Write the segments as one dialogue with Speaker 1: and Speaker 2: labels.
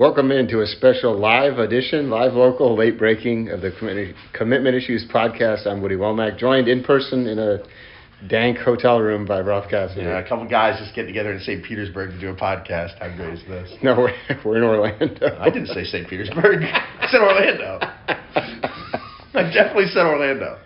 Speaker 1: Welcome into a special live edition, live local, late breaking of the Commitment- Commitment Issues podcast. I'm Woody Womack, joined in person in a dank hotel room by Ralph Cassidy.
Speaker 2: Yeah, a couple guys just get together in St. Petersburg to do a podcast. How great is this?
Speaker 1: No, we're, we're in Orlando.
Speaker 2: I didn't say St. Petersburg. I said Orlando. I definitely said Orlando.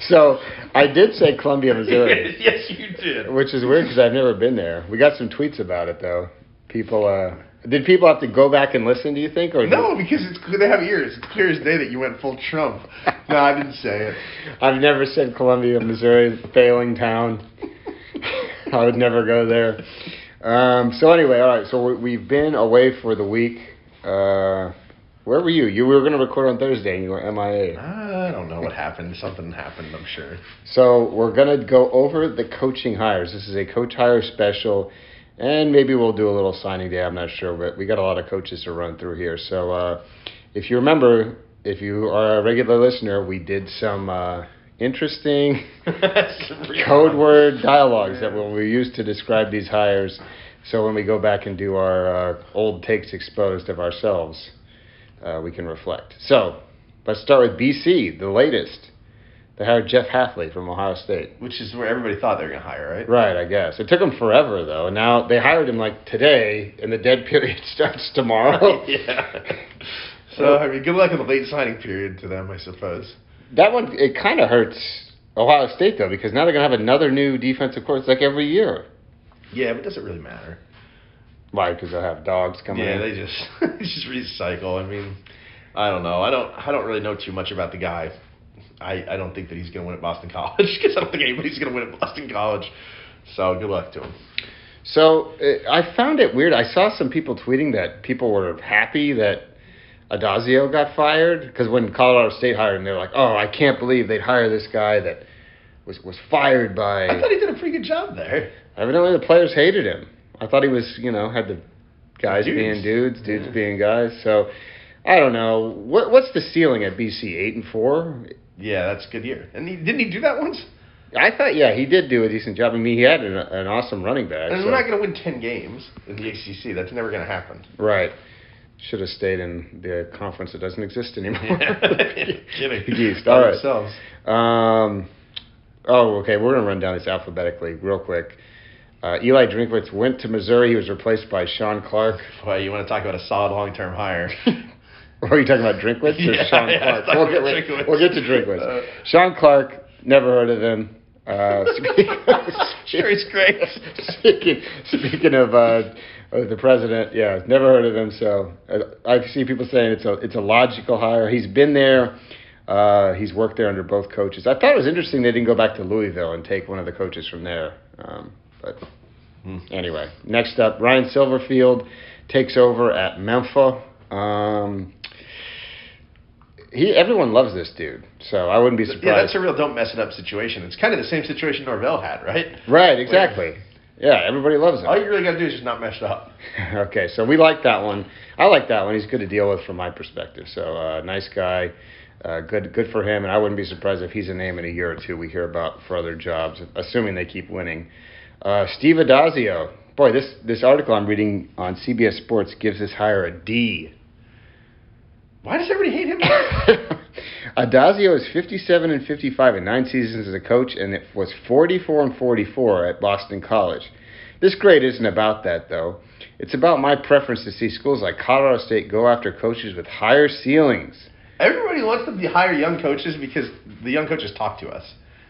Speaker 1: so I did say Columbia, Missouri,
Speaker 2: yes, you did.
Speaker 1: which is weird because I've never been there. We got some tweets about it though. People, uh, did people have to go back and listen? Do you think, or
Speaker 2: No, because it's they have ears. It's clear as day that you went full Trump. No, I didn't say it.
Speaker 1: I've never said Columbia, Missouri, failing town. I would never go there. Um, so anyway, all right. So we- we've been away for the week. Uh, where were you? You were going to record on Thursday, and you were MIA.
Speaker 2: I don't know what happened. Something happened. I'm sure.
Speaker 1: So we're going to go over the coaching hires. This is a coach hire special, and maybe we'll do a little signing day. I'm not sure, but we got a lot of coaches to run through here. So uh, if you remember, if you are a regular listener, we did some uh, interesting code word dialogues that will be used to describe these hires. So when we go back and do our uh, old takes exposed of ourselves, uh, we can reflect. So let's start with BC, the latest. They hired Jeff Hafley from Ohio State.
Speaker 2: Which is where everybody thought they were gonna hire, right?
Speaker 1: Right, I guess. It took them forever, though. And now they hired him like today, and the dead period starts tomorrow.
Speaker 2: yeah. So I mean, good luck in the late signing period to them, I suppose.
Speaker 1: That one, it kind of hurts Ohio State, though, because now they're going to have another new defensive coach like every year.
Speaker 2: Yeah, but it doesn't really matter.
Speaker 1: Why? Because they'll have dogs coming
Speaker 2: Yeah,
Speaker 1: in.
Speaker 2: they just they just recycle. I mean, I don't know. I don't I don't really know too much about the guy. I, I don't think that he's gonna win at Boston College because I don't think anybody's gonna win at Boston College. So good luck to him.
Speaker 1: So uh, I found it weird. I saw some people tweeting that people were happy that Addazio got fired because when Colorado State hired him, they were like, "Oh, I can't believe they'd hire this guy that was was fired by."
Speaker 2: I thought he did a pretty good job there.
Speaker 1: Evidently, the players hated him. I thought he was, you know, had the guys
Speaker 2: Dudes.
Speaker 1: being dudes, dudes
Speaker 2: Yeah.
Speaker 1: being guys. So I don't know. What what's the ceiling at BC? Eight and four.
Speaker 2: Yeah, that's a good year. And he, didn't he do that once?
Speaker 1: I thought, yeah, he did do a decent job. I mean, he had an, an awesome running back.
Speaker 2: And
Speaker 1: so-
Speaker 2: we're not gonna win ten games in the ACC. That's never gonna happen.
Speaker 1: Right. Should have stayed in the conference that doesn't exist anymore.
Speaker 2: Kidding.
Speaker 1: East. All right.
Speaker 2: themselves.
Speaker 1: Um, oh, okay. We're going to run down this alphabetically real quick. Uh, Eli Drinkwitz went to Missouri. He was replaced by Shawn Clark.
Speaker 2: Boy, you want to talk about a solid long-term hire?
Speaker 1: Or are you talking about Drinkwitz or
Speaker 2: Yeah, Shawn
Speaker 1: Clark?
Speaker 2: I was
Speaker 1: We'll get,
Speaker 2: Drinkwitz.
Speaker 1: we'll get to Drinkwitz.
Speaker 2: Uh,
Speaker 1: Shawn Clark, never heard of him. Uh,
Speaker 2: Sure, he's great.
Speaker 1: speaking, speaking of uh, the president, yeah, never heard of him. So uh, I see people saying it's a it's a logical hire. He's been there. Uh, he's worked there under both coaches. I thought it was interesting they didn't go back to Louisville and take one of the coaches from there. Um, but
Speaker 2: Hmm.
Speaker 1: anyway, next up, Ryan Silverfield takes over at Memphis. Um, he everyone loves this dude, so I wouldn't be surprised.
Speaker 2: Yeah, that's a real don't mess it up situation. It's kind of the same situation Norvell had, right?
Speaker 1: right, exactly. Yeah, everybody loves him.
Speaker 2: All you really got to do is just not mess it up.
Speaker 1: okay, so we like that one. I like that one. He's good to deal with from my perspective. So uh, nice guy, uh, good good for him. And I wouldn't be surprised if he's a name in a year or two we hear about for other jobs, assuming they keep winning. Uh, Steve Addazio, boy, this this article I'm reading on CBS Sports gives this hire a D.
Speaker 2: Why does everybody hate him?
Speaker 1: Addazio is 57 and 55 in nine seasons as a coach, and it was 44 and 44 at Boston College. This grade isn't about that, though. It's about my preference to see schools like Colorado State go after coaches with higher ceilings.
Speaker 2: Everybody wants them to hire young coaches because the young coaches talk to us.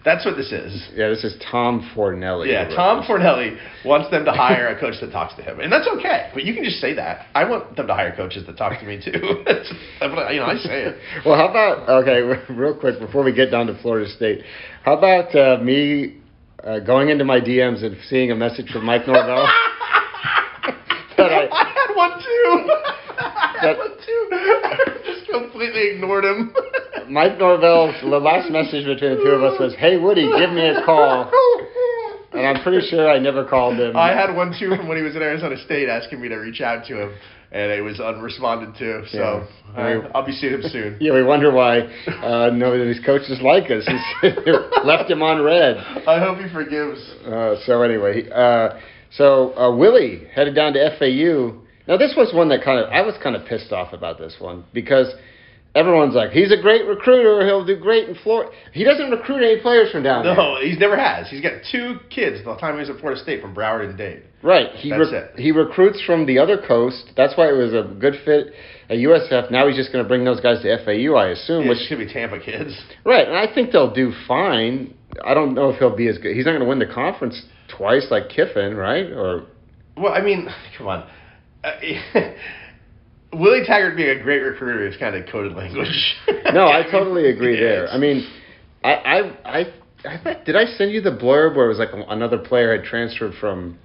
Speaker 2: That's what this is.
Speaker 1: Yeah, this is Tom Fornelli.
Speaker 2: Yeah, Tom Fornelli wants them to hire a coach that talks to him, and that's okay. But you can just say that. I want them to hire coaches that talk to me too. That's, that's what I- you know, I say it.
Speaker 1: Well, how about okay, real quick before we get down to Florida State, how about uh, me uh, going into my DMs and seeing a message from Mike Norvell? I,
Speaker 2: I had one too. I had
Speaker 1: That-
Speaker 2: one too. Completely ignored him.
Speaker 1: Mike Norvell, the last message between the two of us was, "Hey Woody, give me a call." And I'm pretty sure I never called him.
Speaker 2: I had one too from when he was in Arizona State asking me to reach out to him, and it was unresponded to. So
Speaker 1: Yeah.
Speaker 2: I, I'll be seeing him soon.
Speaker 1: Yeah, we wonder why uh, none of these coaches like us. He's left him on red.
Speaker 2: I hope he forgives.
Speaker 1: Uh, so anyway, uh, so uh, Willie headed down to FAU. Now this was one that kind of I was kind of pissed off about this one because everyone's like, he's a great recruiter. He'll do great in Florida. He doesn't recruit any players from down there.
Speaker 2: No, he's never has. He's got two kids the time he was at Florida State from Broward and Dade.
Speaker 1: Right. He
Speaker 2: That's
Speaker 1: rec-
Speaker 2: it.
Speaker 1: he recruits from the other coast. That's why it was a good fit at USF. Now he's just going to bring those guys to FAU, I assume.
Speaker 2: Which
Speaker 1: which
Speaker 2: should be Tampa kids.
Speaker 1: right, and I think they'll do fine. I don't know if he'll be as good. He's not going to win the conference twice like Kiffin, right? Or
Speaker 2: Well, I mean, come on. Uh, Willie Taggart being a great recruiter is kind of coded language.
Speaker 1: no, I totally agree
Speaker 2: It
Speaker 1: there. I mean, I I I, I thought, did I send you the blurb where it was like another player had transferred from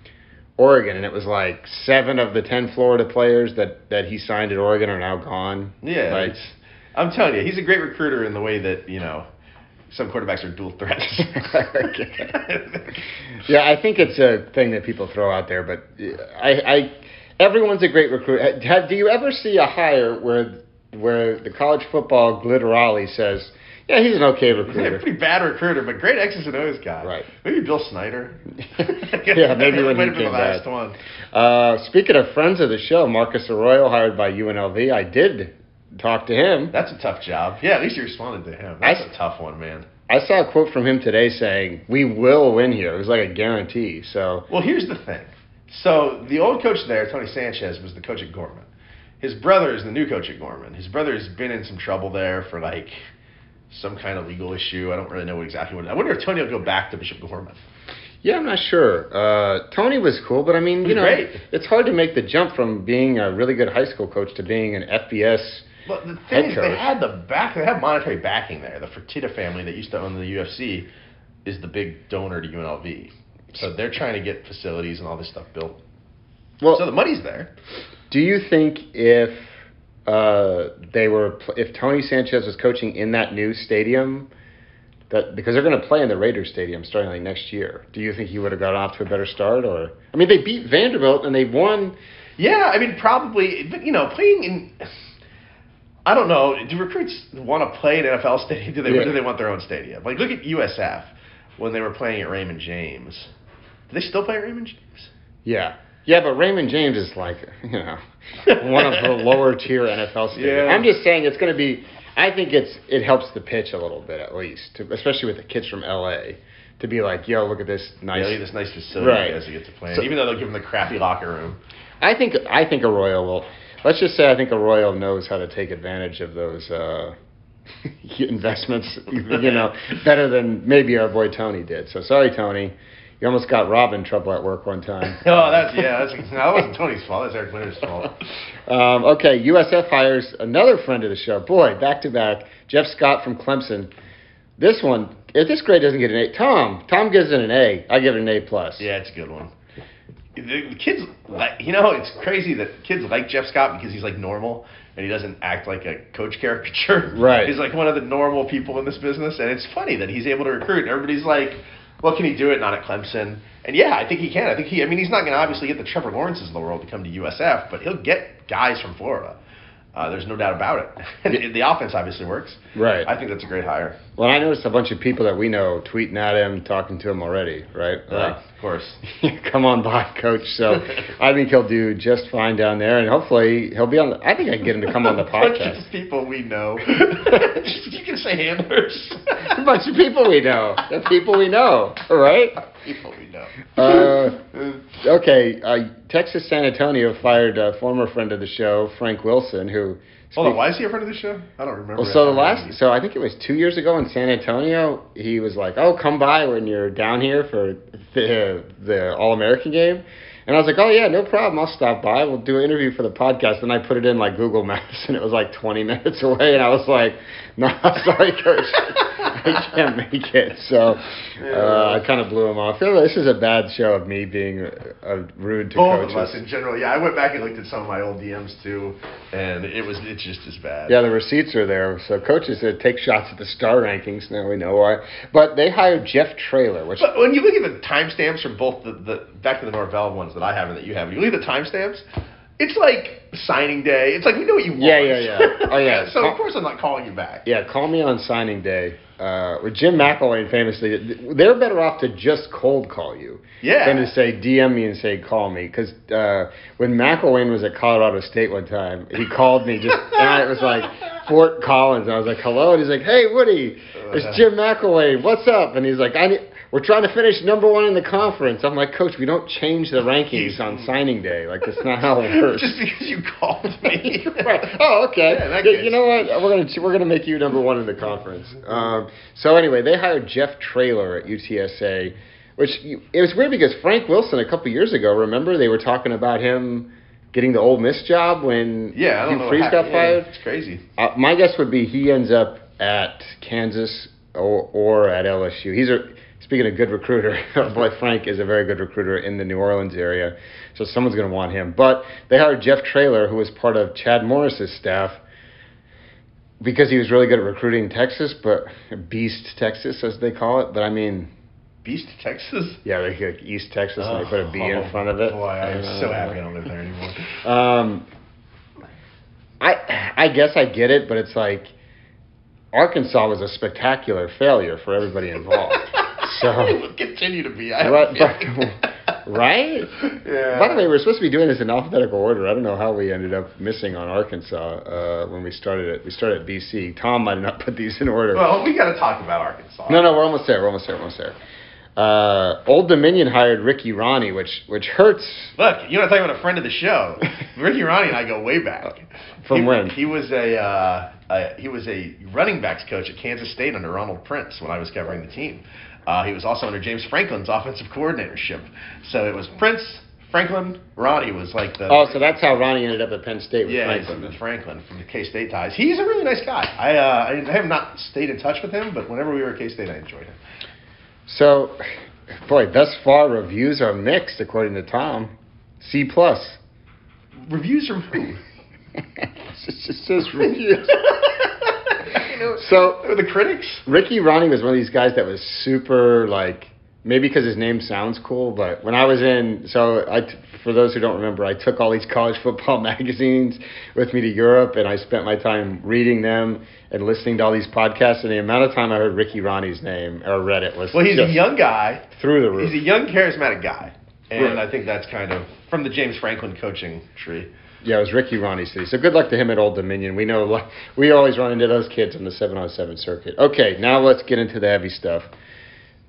Speaker 1: Oregon, and it was like seven of the ten Florida players that that he signed at Oregon are now gone.
Speaker 2: Yeah,
Speaker 1: Like,
Speaker 2: I'm telling you, he's a great recruiter in the way that you know some quarterbacks are dual threats.
Speaker 1: yeah, I think it's a thing that people throw out there, but I, I everyone's a great recruit. Have, do you ever see a hire where where the college football glitterati says, "Yeah, he's an okay
Speaker 2: He's a
Speaker 1: recruiter."
Speaker 2: pretty bad recruiter, but great X's and O's guy.
Speaker 1: Right.
Speaker 2: Maybe Bill Snyder.
Speaker 1: Yeah, maybe when he came
Speaker 2: the last
Speaker 1: back.
Speaker 2: one.
Speaker 1: Uh, speaking of friends of the show, Marcus Arroyo, hired by UNLV, I did talk to him.
Speaker 2: That's a tough job. Yeah, at least you responded to him. That's a tough one, man.
Speaker 1: I saw a quote from him today saying, "We will win here." It was like a guarantee. So
Speaker 2: Well, here's the thing. So the old coach there, Tony Sanchez, was the coach at Gorman. His brother is the new coach at Gorman. His brother has been in some trouble there for like some kind of legal issue. I don't really know exactly what. I wonder if Tony will go back to Bishop Gorman.
Speaker 1: Yeah, I'm not sure. Uh, Tony was cool, but I mean, you know,
Speaker 2: great.
Speaker 1: it's hard to make the jump from being a really good high school coach to being an FBS.
Speaker 2: But the thing is,
Speaker 1: coach.
Speaker 2: they had the back. They have monetary backing there. The Fertitta family that used to own the UFC is the big donor to UNLV. So they're trying to get facilities and all this stuff built.
Speaker 1: Well,
Speaker 2: so the money's there.
Speaker 1: do you think if uh, they were, if Tony Sanchez was coaching in that new stadium, that because they're going to play in the Raiders stadium starting like next year, do you think he would have got off to a better start? Or I mean, they beat Vanderbilt and they won.
Speaker 2: Yeah, I mean probably, but you know, playing in. I don't know. Do recruits want to play in NFL stadium? Do they?
Speaker 1: Yeah.
Speaker 2: Or do they want their own stadium? Like, look at USF when they were playing at Raymond James. Do they still play Raymond James?
Speaker 1: Yeah. Yeah, but Raymond James is like, you know, one of the lower tier NFL stadiums.
Speaker 2: Yeah.
Speaker 1: I'm just saying it's going to be. I think it's it helps the pitch a little bit at least, to, especially with the kids from LA, to be like, yo, look at this nice.
Speaker 2: Yeah, this nice facility
Speaker 1: Right.
Speaker 2: you guys get to play.
Speaker 1: So-
Speaker 2: Even though they'll give them the crappy locker room.
Speaker 1: I think I think Arroyo will. Let's just say I think Arroyo knows how to take advantage of those uh, investments. You know, better than maybe our boy Tony did. So sorry, Tony. You almost got Rob in trouble at work one time.
Speaker 2: Oh, that's yeah. That's no, that wasn't Tony's fault. That's Eric Winter's fault.
Speaker 1: Um, okay, USF hires another friend of the show. Boy, back to back. Jeff Scott from Clemson. This one, if this grade doesn't get an A, Tom, Tom gives it an A. I give it an A plus.
Speaker 2: Yeah, it's a good one. The, kids, like, you know, it's crazy that kids like Jeff Scott because he's like normal and he doesn't act like a coach caricature.
Speaker 1: Right.
Speaker 2: He's like one of the normal people in this business, and it's funny that he's able to recruit. And everybody's like, "Well, can he do it not at Clemson?" And yeah, I think he can. I think he. I mean, he's not going to obviously get the Trevor Lawrences of the world to come to USF, but he'll get guys from Florida. Uh, there's no doubt about it. And the offense obviously works.
Speaker 1: Right.
Speaker 2: I think that's a great hire.
Speaker 1: Well, I noticed a bunch of people that we know tweeting at him, talking to him already, right? Like,
Speaker 2: of course.
Speaker 1: come on by, coach. So I think he'll do just fine down there, and hopefully he'll be on. The, I think I can get him to come on the
Speaker 2: A bunch
Speaker 1: podcast.
Speaker 2: of people we know. you can say handlers.
Speaker 1: a bunch of people we know. The people we know, all right?
Speaker 2: people we know.
Speaker 1: Uh, okay, uh, Texas San Antonio fired a former friend of the show, Frank Wilson, who.
Speaker 2: Hold on, why is he a friend of the show? I don't remember.
Speaker 1: Well, so the last, so I think it was two years ago in San Antonio, he was like, "Oh, come by when you're down here for the the All American game," and I was like, "Oh yeah, no problem, I'll stop by. We'll do an interview for the podcast." And I put it in like Google Maps, and it was like 20 minutes away, and I was like, "No, sorry, coach, I can't make it." So uh, I kind of blew him off. This is a bad show of me being uh, rude to
Speaker 2: Both
Speaker 1: coaches.
Speaker 2: of us in general. Yeah, I went back and looked at some of my old DMs too, and it was it's just as bad.
Speaker 1: Yeah, the receipts are there. So coaches that take shots at the star rankings. Now we know why. But they hired Jeff Traylor, which
Speaker 2: But when you look at the timestamps from both the, the back to the Norvell ones that I have and that you have, when you look at the timestamps, It's like signing day. It's like we know what you want.
Speaker 1: Yeah, yeah, yeah. Oh, yeah.
Speaker 2: so of course I'm not calling you back.
Speaker 1: Yeah, call me on signing day. Uh, with Jim McElwain famously, they're better off to just cold call you
Speaker 2: Yeah.
Speaker 1: than to say DM me and say call me. Because uh, when McElwain was at Colorado State one time, he called me just, and I, it was like Fort Collins. And I was like, hello, and he's like, hey Woody, it's Jim McElwain. What's up? And he's like, I need, we're trying to finish number one in the conference. I'm like, Coach, we don't change the rankings on signing day. Like that's not how it works.
Speaker 2: Just because you called me.
Speaker 1: right. Oh, okay.
Speaker 2: Yeah,
Speaker 1: You- you know what? We're gonna we're gonna make you number one in the conference. Um, so anyway, they hired Jeff Traylor at UTSA, which you, it was weird because Frank Wilson a couple years ago. Remember they were talking about him getting the Ole Miss job when
Speaker 2: Yeah, I don't
Speaker 1: Hugh Freeze got
Speaker 2: happened. Yeah,
Speaker 1: fired.
Speaker 2: It's crazy.
Speaker 1: Uh, my guess would be he ends up at Kansas or, or at LSU. He's a speaking of good recruiter. boy, Frank is a very good recruiter in the New Orleans area, so someone's going to want him. But they hired Jeff Traylor, who was part of Chad Morris's staff, because he was really good at recruiting Texas, but Beast Texas as they call it. But I mean,
Speaker 2: Beast, Texas.
Speaker 1: yeah, they like East Texas and they put a B in
Speaker 2: Oh,
Speaker 1: front of it.
Speaker 2: Boy, I'm
Speaker 1: Uh,
Speaker 2: so happy I don't live there anymore.
Speaker 1: um, I I guess I get it, but it's like Arkansas was a spectacular failure for everybody involved. so
Speaker 2: it will continue to be. I
Speaker 1: Right, right?
Speaker 2: Yeah.
Speaker 1: By the way, we're supposed to be doing this in alphabetical order. I don't know how we ended up missing on Arkansas uh, when we started it. We started at BC. Tom might not put these in order.
Speaker 2: Well, we got to talk about Arkansas.
Speaker 1: No, no, we're almost there. We're almost there. We're almost there. Uh, Old Dominion hired Ricky Rahne, which which hurts.
Speaker 2: Look, you know, I talking about a friend of the show, Ricky Rahne and I go way back.
Speaker 1: From
Speaker 2: He-
Speaker 1: when?
Speaker 2: He was a uh, uh, he was a running backs coach at Kansas State under Ronald Prince when I was covering the team. Uh, he was also under James Franklin's offensive coordinatorship. So it was Prince, Franklin, Rahne was like the
Speaker 1: Oh, so that's how Rahne ended up at Penn State with
Speaker 2: yeah,
Speaker 1: Franklin.
Speaker 2: he's Franklin from the K State ties. He's a really nice guy. I uh, I have not stayed in touch with him, but whenever we were at K State, I enjoyed him.
Speaker 1: So, boy, thus far reviews are mixed according to Tom. C plus.
Speaker 2: Reviews from who?
Speaker 1: it just says reviews.
Speaker 2: You
Speaker 1: So-
Speaker 2: the critics.
Speaker 1: Ricky Rahne was one of these guys that was super like maybe because his name sounds cool, but when I was in so I t- for those who don't remember, I took all these college football magazines with me to Europe and I spent my time reading them and listening to all these podcasts and the amount of time I heard Ricky Rahne's name or read it was
Speaker 2: Well, he's a young guy.
Speaker 1: through the roof.
Speaker 2: He's a young, charismatic guy, and
Speaker 1: Right.
Speaker 2: I think that's kind of from the James Franklin coaching tree.
Speaker 1: Yeah, it was Ricky Rahne City. So good luck to him at Old Dominion. We know we always run into those kids on the seven on seven circuit. Okay, now let's get into the heavy stuff.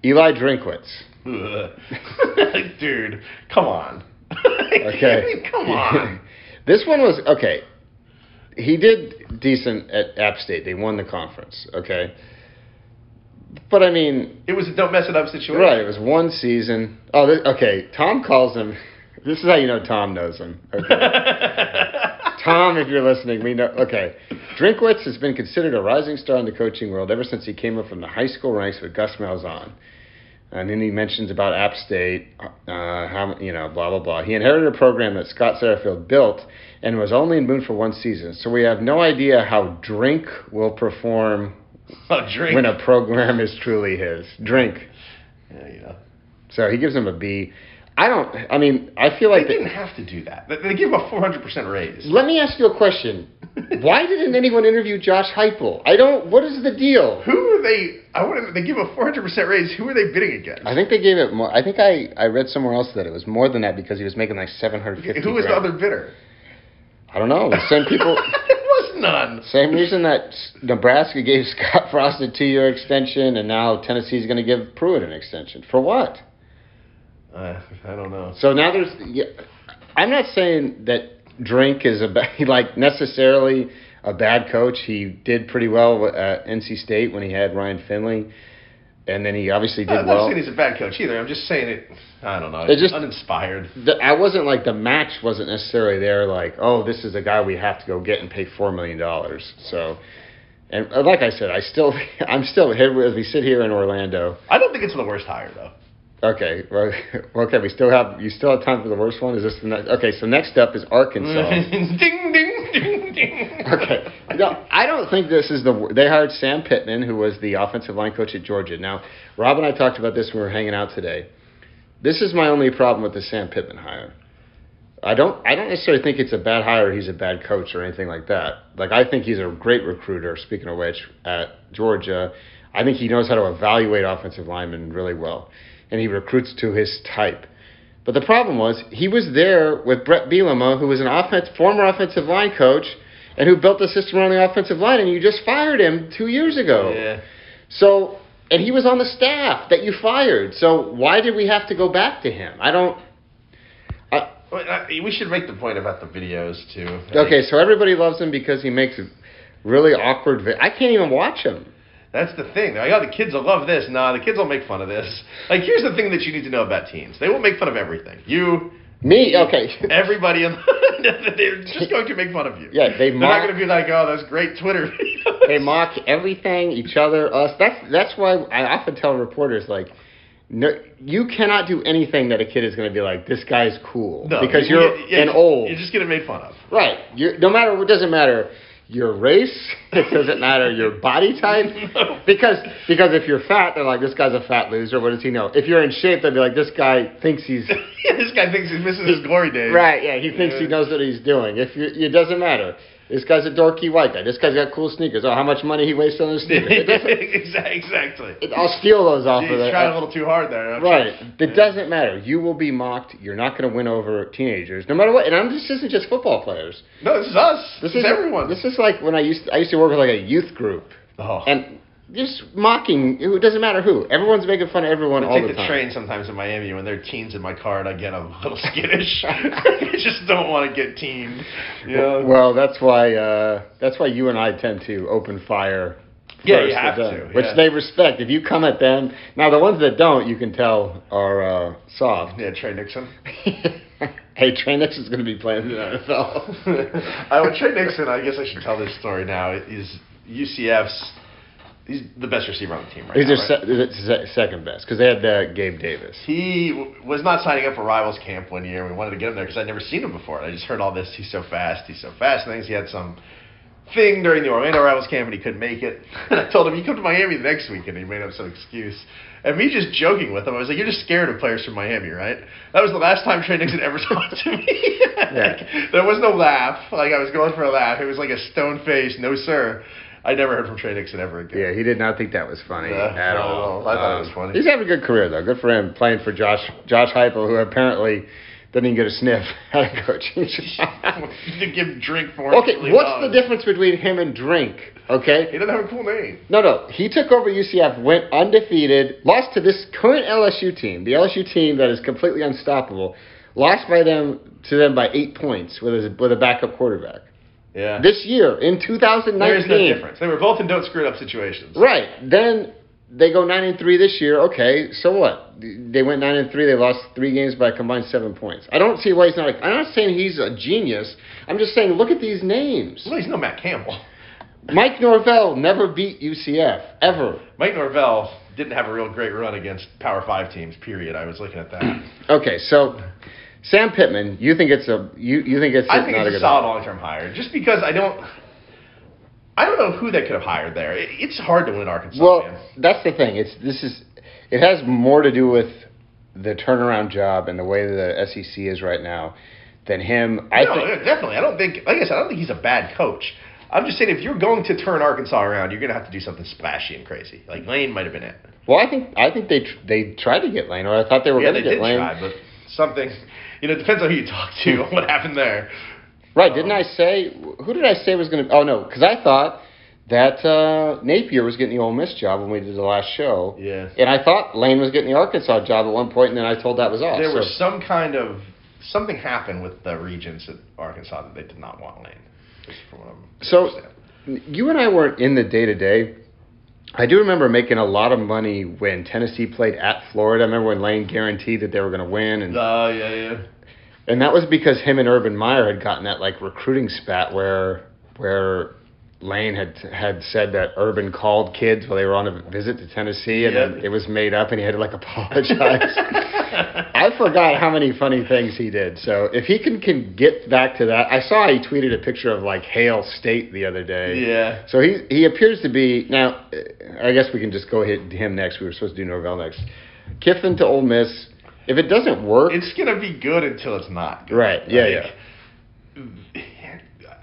Speaker 1: Eli Drinkwitz.
Speaker 2: Dude, come on.
Speaker 1: Okay,
Speaker 2: come on.
Speaker 1: this one was okay. He did decent at App State. They won the conference. Okay, but I mean,
Speaker 2: It was a don't mess it up situation.
Speaker 1: right? It was one season. Oh, this, okay. Tom calls him. This is how you know Tom knows him. Okay. Tom, if you're listening, we know. Okay, Drinkwitz has been considered a rising star in the coaching world ever since he came up from the high school ranks with Gus Malzahn. And then he mentions about App State, uh, how you know, blah blah blah. He inherited a program that Scott Satterfield built and was only in Boone for one season. So we have no idea how Drink will perform
Speaker 2: oh, drink.
Speaker 1: when a program is truly his. Drink.
Speaker 2: yeah, you know.
Speaker 1: So he gives him a B. I don't. I mean, I feel like they
Speaker 2: didn't have to do that. They- give him a 400% raise.
Speaker 1: Let me ask you a question. Why didn't anyone interview Josh Heupel? I don't. What is the deal?
Speaker 2: Who are they? I want to. They give a 400% raise. Who are they bidding against?
Speaker 1: I think they gave it more. I think I, I read somewhere else that it was more than that because he was making like seven hundred fifty.
Speaker 2: Who was the other bidder?
Speaker 1: I don't know. The same people.
Speaker 2: there was none.
Speaker 1: same reason that Nebraska gave Scott Frost a two-year extension, and now Tennessee's going to give Pruitt an extension for what?
Speaker 2: Uh, I don't know.
Speaker 1: So now there's. Yeah, I'm not saying that Drink is a ba- like necessarily a bad coach. He did pretty well at NC State when he had Ryan Finley, and then he obviously did well.
Speaker 2: I'm not saying he's a bad coach either. I'm just saying it. I don't know.
Speaker 1: It
Speaker 2: It's
Speaker 1: just-
Speaker 2: uninspired.
Speaker 1: the, I wasn't like the match wasn't necessarily there. Like, oh, this is a guy we have to go get and pay four million dollars. So, and uh, like I said, I still, I'm still here as we sit here in Orlando.
Speaker 2: I don't think it's the worst hire though.
Speaker 1: Okay, well, okay, we still have you still have time for the worst one. Is this the next? Okay, so next up is Arkansas.
Speaker 2: ding ding ding ding.
Speaker 1: okay, no, I don't think this is the. They hired Sam Pittman, who was the offensive line coach at Georgia. Now, Rob and I talked about this when we were hanging out today. This is my only problem with the Sam Pittman hire. I don't I don't necessarily think it's a bad hire. He's a bad coach or anything like that. Like I think he's a great recruiter. Speaking of which, at Georgia, I think he knows how to evaluate offensive linemen really well, and he recruits to his type. But the problem was he was there with Bret Bielema, who was an offense former offensive line coach, and who built the system around the offensive line, and you just fired him two years ago.
Speaker 2: Yeah.
Speaker 1: So and he was on the staff that you fired. So why did we have to go back to him? I don't. I,
Speaker 2: uh, We should make the point about the videos too.
Speaker 1: okay, so everybody loves him because he makes really awkward. Vi- I can't even watch him.
Speaker 2: That's the thing. Like, oh, the kids will love this. Nah, the kids will make fun of this. Like, here's the thing that you need to know about teens. They will make fun of everything. You,
Speaker 1: Me, okay.
Speaker 2: everybody, in they're just going to make fun of you.
Speaker 1: Yeah, they
Speaker 2: They're
Speaker 1: mock-
Speaker 2: not going to be like, oh, that's great Twitter
Speaker 1: they mock everything, each other, us. That's that's why I often tell reporters like, no, you cannot do anything that a kid is going to be like. This guy's cool
Speaker 2: No,
Speaker 1: because
Speaker 2: you-
Speaker 1: you're
Speaker 2: yeah,
Speaker 1: an old.
Speaker 2: You're just getting made fun of.
Speaker 1: Right. You're, no matter what doesn't matter your race. It doesn't matter your body type.
Speaker 2: No.
Speaker 1: Because because if you're fat, they're like this guy's a fat loser. What does he know? If you're in shape, they'll be like this guy thinks he's
Speaker 2: yeah, this guy thinks he's missing his glory days.
Speaker 1: right. Yeah, he thinks he knows what he's doing. If you, it doesn't matter. This guy's a dorky white guy. This guy's got cool sneakers. Oh, how much money he wastes on his sneakers? It
Speaker 2: exactly. exactly.
Speaker 1: it, I'll steal those off
Speaker 2: Gee,
Speaker 1: of
Speaker 2: he's
Speaker 1: the.
Speaker 2: trying a little too hard there. don't?
Speaker 1: Right. It
Speaker 2: Yeah.
Speaker 1: doesn't matter. You will be mocked. You're not going to win over teenagers, no matter what. And I'm, this isn't just football players.
Speaker 2: No, this is us.
Speaker 1: This
Speaker 2: is
Speaker 1: is
Speaker 2: everyone.
Speaker 1: This is like when I used to, I used to work with like a youth group,
Speaker 2: oh.
Speaker 1: and just mocking. It doesn't matter who. Everyone's making fun of everyone
Speaker 2: I
Speaker 1: all
Speaker 2: take
Speaker 1: the,
Speaker 2: the
Speaker 1: time.
Speaker 2: train sometimes in Miami when there are teens in my car and I get a little skittish. I just don't want to get teen. You know?
Speaker 1: Well, that's why uh, that's why you and I tend to open fire.
Speaker 2: Yeah, you have
Speaker 1: them,
Speaker 2: to,
Speaker 1: which
Speaker 2: yeah.
Speaker 1: they respect. If you come at them, now the ones that don't, you can tell are uh, soft.
Speaker 2: yeah, Tre Nixon.
Speaker 1: hey, Tre Nixon's going to be playing in the NFL.
Speaker 2: I would Tre Nixon. I guess I should tell this story now. He's UCF's. He's the best receiver on the team right
Speaker 1: He's
Speaker 2: now.
Speaker 1: their
Speaker 2: right?
Speaker 1: se- se- second best because they had uh, Gabe Davis.
Speaker 2: He w- was not signing up for Rivals camp one year. We wanted to get him there because I'd never seen him before. I just heard all this. He's so fast. He's so fast. And things. He had some thing during the Orlando Rivals camp and he couldn't make it. And I told him, "You come to Miami the next week," and he made up some excuse. And me just joking with him, I was like, "You're just scared of players from Miami, right?" That was the last time Tre Nixon ever talked to me. Like, there was no laugh. Like I was going for a laugh. It was like a stone face, no sir. I never heard from Tre Nixon ever again.
Speaker 1: Yeah, he did not think that was funny
Speaker 2: No,
Speaker 1: at all.
Speaker 2: I thought it
Speaker 1: Um,
Speaker 2: was funny.
Speaker 1: He's having a good career though. Good for him playing for Josh Josh Heupel, who apparently doesn't even get a sniff at a coaching job.
Speaker 2: to give drink for
Speaker 1: okay, what's the difference between him and Drink? Okay,
Speaker 2: He doesn't have a cool name.
Speaker 1: no, no. He took over UCF, went undefeated, lost to this current LSU team, the LSU team that is completely unstoppable. Lost by them to them by eight points with a, with a backup quarterback.
Speaker 2: Yeah.
Speaker 1: This year in 2019.
Speaker 2: there is no difference. They were both in don't screw it up situations.
Speaker 1: Right. Then they go nine and three this year. Okay, so what? They went nine and three. They lost three games by a combined seven points. I don't see why he's not. A, I'm not saying he's a genius. I'm just saying look at these names.
Speaker 2: Well, he's no Matt Campbell.
Speaker 1: Mike Norvell never beat UCF ever.
Speaker 2: Mike Norvell didn't have a real great run against Power Five teams. Period. I was looking at that.
Speaker 1: Okay, so Sam Pittman, you think it's a you you think it's
Speaker 2: I think
Speaker 1: not
Speaker 2: it's
Speaker 1: a
Speaker 2: solid long term hire. Just because I don't, I don't know who they could have hired there. It, it's hard to win Arkansas.
Speaker 1: Well,
Speaker 2: man.
Speaker 1: that's the thing. It's this is it has more to do with the turnaround job and the way the SEC is right now than him. I
Speaker 2: no,
Speaker 1: think
Speaker 2: yeah, definitely. I don't think, like I said, I don't think he's a bad coach. I'm just saying, if you're going to turn Arkansas around, you're going to have to do something splashy and crazy. Like Lane might have been it.
Speaker 1: Well, I think I think they tr- they tried to get Lane, or I thought they were
Speaker 2: yeah,
Speaker 1: going to get Lane.
Speaker 2: try, but something. You know, it depends on who you talk to. what happened there?
Speaker 1: Right? Didn't I say who did I say was going to? Oh no, because I thought that uh, Napier was getting the Ole Miss job when we did the last show.
Speaker 2: Yeah.
Speaker 1: And I thought Lane was getting the Arkansas job at one point, and then I told that was off.
Speaker 2: There
Speaker 1: so-
Speaker 2: was some kind of something happened with the regents at Arkansas that they did not want Lane. From what I'm
Speaker 1: So-
Speaker 2: understand.
Speaker 1: you and I weren't in the day to day. I do remember making a lot of money when Tennessee played at Florida. I remember when Lane guaranteed that they were going to win, and
Speaker 2: Oh yeah, yeah.
Speaker 1: And that was because him and Urban Meyer had gotten that like recruiting spat where where Lane had had said that Urban called kids while they were on a visit to Tennessee, and it was made up, and he had to like apologize. I forgot how many funny things he did. So if he can can get back to that, I saw he tweeted a picture of like Hail State the other day.
Speaker 2: Yeah.
Speaker 1: So he he appears to be now. I guess we can just go hit him next. We were supposed to do Norvell next. Kiffin to Ole Miss. If it doesn't work,
Speaker 2: it's gonna be good until it's not. Good.
Speaker 1: Right. Yeah.
Speaker 2: Like, yeah.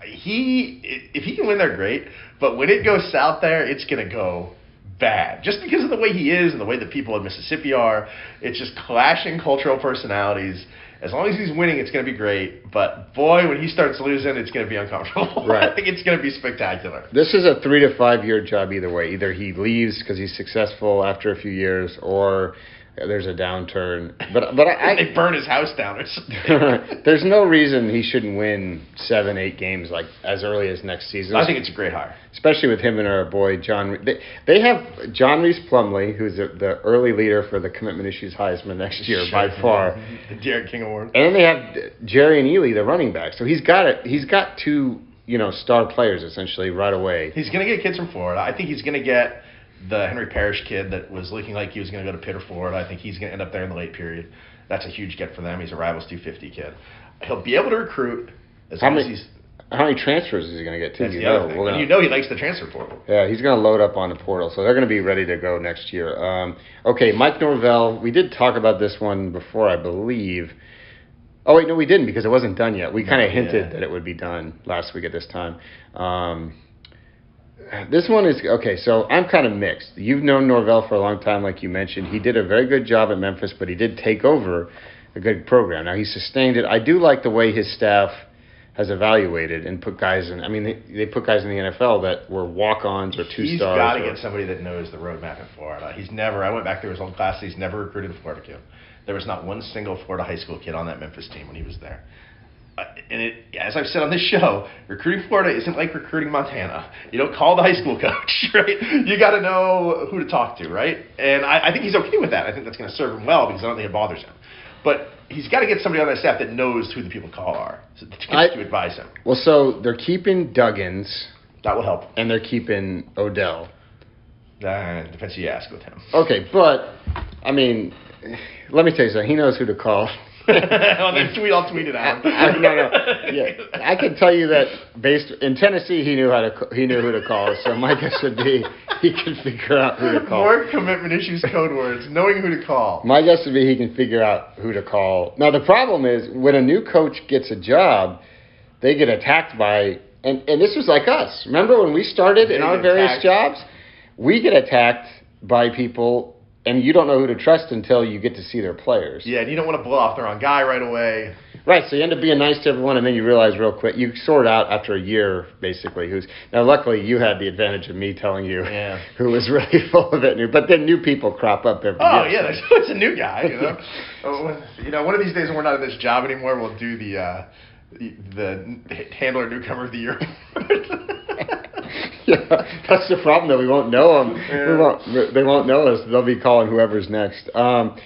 Speaker 2: He, if he can win there, great. But when it goes south there, it's gonna go bad. Just because of the way he is and the way the people in Mississippi are, it's just clashing cultural personalities. As long as he's winning, it's going to be great. But boy, when he starts losing, it's going to be uncomfortable.
Speaker 1: Right.
Speaker 2: I think it's going to be spectacular.
Speaker 1: This is a three to five year job either way. Either he leaves because he's successful after a few years, or there's a downturn. But but I,
Speaker 2: they burn his house down or something.
Speaker 1: there's no reason he shouldn't win seven, eight games like as early as next season.
Speaker 2: I think it's a great hire,
Speaker 1: especially with him and our boy John. They, they have John Rhys Plumlee, who's the, the early leader for the commitment issues Heisman next year by far.
Speaker 2: The D'Eriq King Award.
Speaker 1: And then they have Jerrion Ealy, the running back. So he's got it. He's got two you know star players essentially right away.
Speaker 2: He's gonna get kids from Florida. I think he's gonna get the Henry Parrish kid that was looking like he was going to go to Pitt or Florida. I think he's going to end up there in the late period. That's a huge get for them. He's a Rivals 250 kid. He'll be able to recruit as
Speaker 1: how
Speaker 2: long
Speaker 1: many,
Speaker 2: as he's.
Speaker 1: How many transfers is he going to get? Too?
Speaker 2: That's
Speaker 1: you
Speaker 2: the
Speaker 1: know,
Speaker 2: other thing.
Speaker 1: gonna,
Speaker 2: and you know he likes the transfer portal.
Speaker 1: Yeah, he's going to load up on the portal, so they're going to be ready to go next year. Um, okay, Mike Norvell. We did talk about this one before, I believe. Oh wait, no, we didn't because it wasn't done yet. We kind of hinted
Speaker 2: yeah.
Speaker 1: that it would be done last week at this time. Um, this one is okay. So I'm kind of mixed. You've known Norvell for a long time, like you mentioned. He did a very good job at Memphis, but he did take over a good program. Now he sustained it. I do like the way his staff has evaluated and put guys in. I mean, they, they put guys in the NFL that were walk-ons or two
Speaker 2: he's
Speaker 1: stars.
Speaker 2: He's got to get somebody that knows the roadmap in Florida. He's never. I went back through his old class. He's never recruited a Florida kid. There was not one single Florida high school kid on that Memphis team when he was there. Uh, and it, as I've said on this show, recruiting Florida isn't like recruiting Montana. You don't call the high school coach, right? You got to know who to talk to, right? And I, I think he's okay with that. I think that's going to serve him well because I don't think it bothers him. But he's got to get somebody on that staff that knows who the people to call are to, to,
Speaker 1: I,
Speaker 2: to advise him.
Speaker 1: Well, so they're keeping Duggins.
Speaker 2: That will help.
Speaker 1: And they're keeping Odell.
Speaker 2: Uh, depends who you ask with him.
Speaker 1: Okay, but I mean, let me tell you something. He knows who to call.
Speaker 2: on that tweet, I'll tweet it out.
Speaker 1: I, no, no, yeah, I can tell you that based in Tennessee, he knew how to he knew who to call. So my guess would be he can figure out who to call.
Speaker 2: More commitment issues code words, knowing who to call.
Speaker 1: My guess would be he can figure out who to call. Now the problem is when a new coach gets a job, they get attacked by and and this was like us. Remember when we started
Speaker 2: They
Speaker 1: in our various
Speaker 2: attacked.
Speaker 1: jobs, we get attacked by people and you don't know who to trust until you get to see their players.
Speaker 2: Yeah, and you don't want to blow off the wrong guy right away.
Speaker 1: Right, so you end up being nice to everyone, and then you realize real quick you sort out after a year, basically. Who's now? Luckily, you had the advantage of me telling you
Speaker 2: Yeah.
Speaker 1: who was really full of it. But then new people crop up every
Speaker 2: Oh
Speaker 1: year.
Speaker 2: yeah, there's, it's a new guy. You know, Oh, you know, one of these days when we're not in this job anymore, we'll do the uh, the, handler newcomer of the year.
Speaker 1: yeah, that's the problem though. We won't know them.
Speaker 2: Yeah.
Speaker 1: We won't. They won't know us. They'll be calling whoever's next. Um,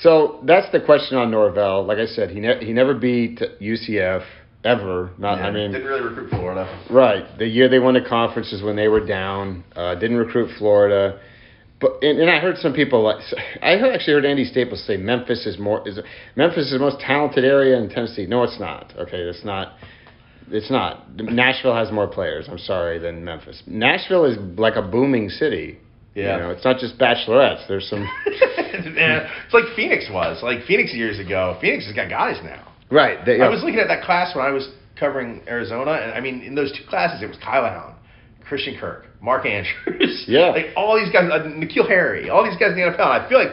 Speaker 1: so that's the question on Norvell. Like I said, he ne- he never beat UCF ever. Not.
Speaker 2: Yeah,
Speaker 1: I mean,
Speaker 2: didn't really recruit Florida.
Speaker 1: Right. The year they won the conference is when they were down. Uh, didn't recruit Florida. But and, and I heard some people like I heard, actually heard Andy Staples say Memphis is more is Memphis is the most talented area in Tennessee. No, it's not. Okay, it's not. It's not. Nashville has more players. I'm sorry than Memphis. Nashville is like a booming city.
Speaker 2: Yeah.
Speaker 1: You know, it's not just bachelorettes. There's some.
Speaker 2: yeah, it's like Phoenix was. Like Phoenix years ago. Phoenix has got guys now.
Speaker 1: right. They,
Speaker 2: I was looking at that class when I was covering Arizona, and I mean, in those two classes, it was Kyle Allen, Christian Kirk, Mark Andrews,
Speaker 1: Yeah.
Speaker 2: like all these guys, uh, N'Keal Harry, all these guys in the NFL. I feel like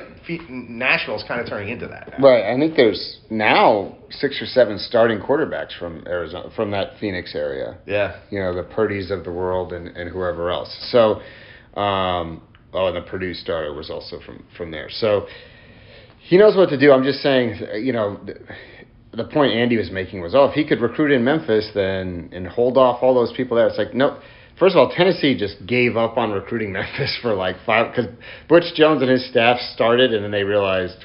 Speaker 2: Nashville's kind of turning into that. Now.
Speaker 1: Right. I think there's now six or seven starting quarterbacks from Arizona, from that Phoenix area.
Speaker 2: Yeah.
Speaker 1: you know the Purdy's of the world and, and whoever else. So, um, oh, and the Purdue starter was also from from there. So he knows what to do. I'm just saying, you know, the, the point Andy was making was, oh, if he could recruit in Memphis, then and hold off all those people there. It's like no. First of all, Tennessee just gave up on recruiting Memphis for like five because Butch Jones and his staff started, and then they realized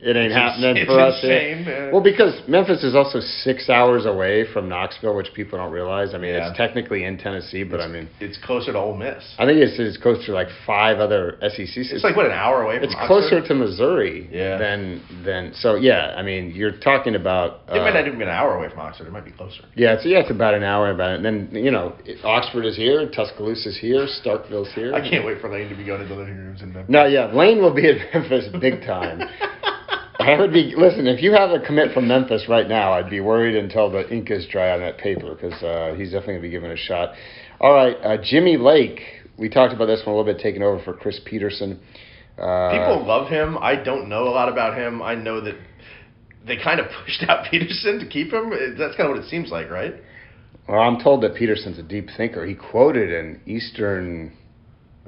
Speaker 1: it ain't
Speaker 2: It's
Speaker 1: happening
Speaker 2: ins-
Speaker 1: for
Speaker 2: it's
Speaker 1: us.
Speaker 2: insane.
Speaker 1: Well, because Memphis is also six hours away from Knoxville, which people don't realize. I mean,
Speaker 2: Yeah.
Speaker 1: it's technically in Tennessee, but I mean,
Speaker 2: It's closer to Ole Miss.
Speaker 1: I think it's, it's close to like five other SEC systems.
Speaker 2: It's like what an hour away from.
Speaker 1: It's
Speaker 2: Oxford?
Speaker 1: closer to Missouri
Speaker 2: Yeah.
Speaker 1: than than so yeah. I mean, you're talking about
Speaker 2: It might
Speaker 1: uh,
Speaker 2: not even be an hour away from Oxford. It might be closer.
Speaker 1: yeah, it's yeah, it's about an hour about it. And then you know, it- Oxford is here, Tuscaloosa's here, Starkville's here.
Speaker 2: I can't wait for Lane to be going to the living rooms in Memphis.
Speaker 1: No, yeah, Lane will be in Memphis big time. I would be listen. If you have a commit from Memphis right now, I'd be worried until the ink is dry on that paper because uh, he's definitely gonna be given a shot. All right, uh, Jimmy Lake. We talked about this one a little bit, taking over for Chris Petersen. Uh,
Speaker 2: People love him. I don't know a lot about him. I know that they kind of pushed out Petersen to keep him. That's kind of what it seems like, right?
Speaker 1: Well, I'm told that Petersen's a deep thinker. He quoted an Eastern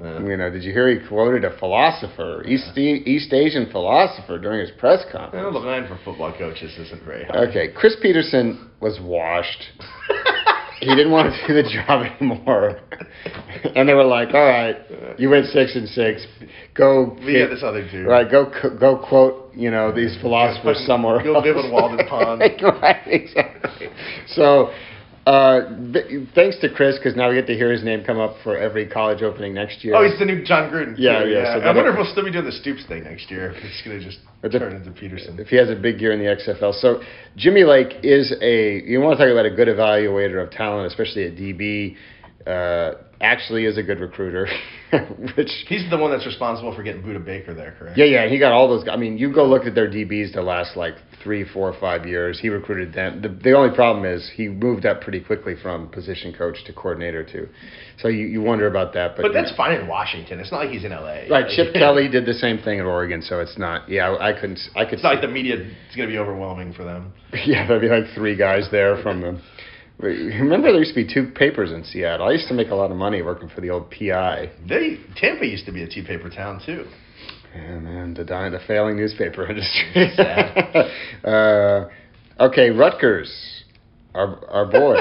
Speaker 2: Uh,
Speaker 1: You know, did you hear he quoted a philosopher, East East Asian philosopher during his press
Speaker 2: well,
Speaker 1: conference?
Speaker 2: the line for football coaches isn't very high.
Speaker 1: Okay, Chris Petersen was washed. He didn't want to do the job anymore, and they were like, "All right, you went six and six. Go
Speaker 2: we got this other dude.
Speaker 1: right. Go go quote you know these philosophers somewhere.
Speaker 2: go live in Walden Pond.
Speaker 1: right, exactly. So, uh, th- thanks to Chris, because now we get to hear his name come up for every college opening next year.
Speaker 2: Oh, he's the new Jon Gruden. too,
Speaker 1: Yeah, yeah, so
Speaker 2: I wonder if we'll still be doing the Stoops thing next year. If it's gonna just turn into Petersen.
Speaker 1: if he has a big year in the XFL. So Jimmy Lake is a you want to talk about a good evaluator of talent, especially at DB. Uh, actually, is a good recruiter, which
Speaker 2: He's the one that's responsible for getting Budda Baker there, correct?
Speaker 1: yeah, yeah, he got all those. I mean, you go look at their DBs the last like three, four, five years. He recruited them. The, the only problem is he moved up pretty quickly from position coach to coordinator too. So you, you wonder about that. But,
Speaker 2: But that's fine in Washington. It's not like he's in LA.
Speaker 1: right. Chip Kelly did the same thing at Oregon, so it's not. Yeah, I couldn't. I could.
Speaker 2: It's not like the media is going to be overwhelming for them.
Speaker 1: Yeah, there'd be like three guys there from the. Remember, there used to be two papers in Seattle. I used to make a lot of money working for the old PI.
Speaker 2: They Tampa used to be a two paper town too.
Speaker 1: Yeah, man, the dying, the failing newspaper industry. Uh, okay, Rutgers, our our boy,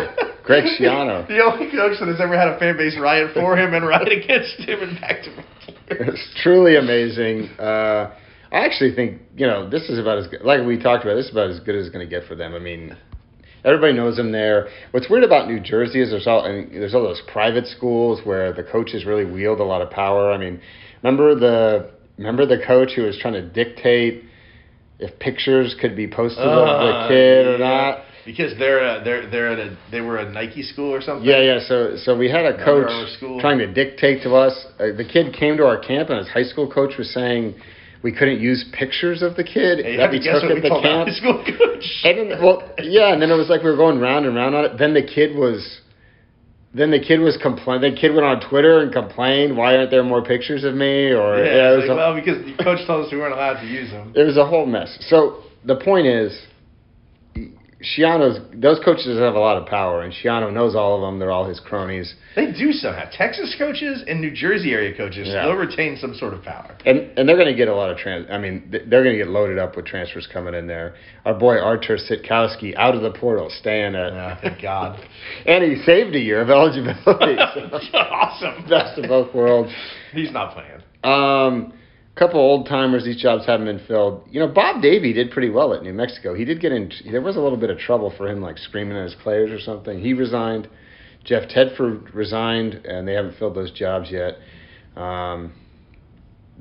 Speaker 1: Greg Schiano.
Speaker 2: the only coach that has ever had a fan base riot for him and riot against him in back to back.
Speaker 1: It's truly amazing. Uh, I actually think you know this is about as good. Like we talked about, this is about as good as it's going to get for them. I mean, everybody knows him there. What's weird about New Jersey is there's all I mean, there's all those private schools where the coaches really wield a lot of power. I mean, remember the remember the coach who was trying to dictate if pictures could be posted of the kid or not.
Speaker 2: Because they're a, they're they're at a they were a Nike school or something.
Speaker 1: Yeah, yeah. So, so we had a coach trying to dictate to us. Uh, the kid came to our camp, and his high school coach was saying we couldn't use pictures of the kid
Speaker 2: Hey,
Speaker 1: that we took at
Speaker 2: we
Speaker 1: the camp.
Speaker 2: high school coach.
Speaker 1: And then, well, yeah, and then it was like we were going round and round on it. Then the kid was, then the kid was complain. The kid went on Twitter and complained, "Why aren't there more pictures of me?" Or
Speaker 2: yeah,
Speaker 1: yeah, it was
Speaker 2: like,
Speaker 1: a-
Speaker 2: well, because the coach told us we weren't allowed to use them.
Speaker 1: it was a whole mess. So the point is, Schiano's those coaches have a lot of power, and Schiano knows all of them. They're all his cronies.
Speaker 2: They do somehow. Texas coaches and New Jersey area coaches
Speaker 1: Yeah.
Speaker 2: still retain some sort of power.
Speaker 1: And and they're going to get a lot of trans. I mean, they're going to get loaded up with transfers coming in there. Our boy Artur Sitkowski out of the portal, staying at.
Speaker 2: Yeah, thank God.
Speaker 1: and he saved a year of eligibility. so
Speaker 2: awesome.
Speaker 1: best of both worlds.
Speaker 2: He's not playing.
Speaker 1: Um, couple old timers. These jobs haven't been filled. You know, Bob Davie did pretty well at New Mexico. He did get in. There was a little bit of trouble for him, like screaming at his players or something. He resigned. Jeff Tedford resigned, and they haven't filled those jobs yet. Um,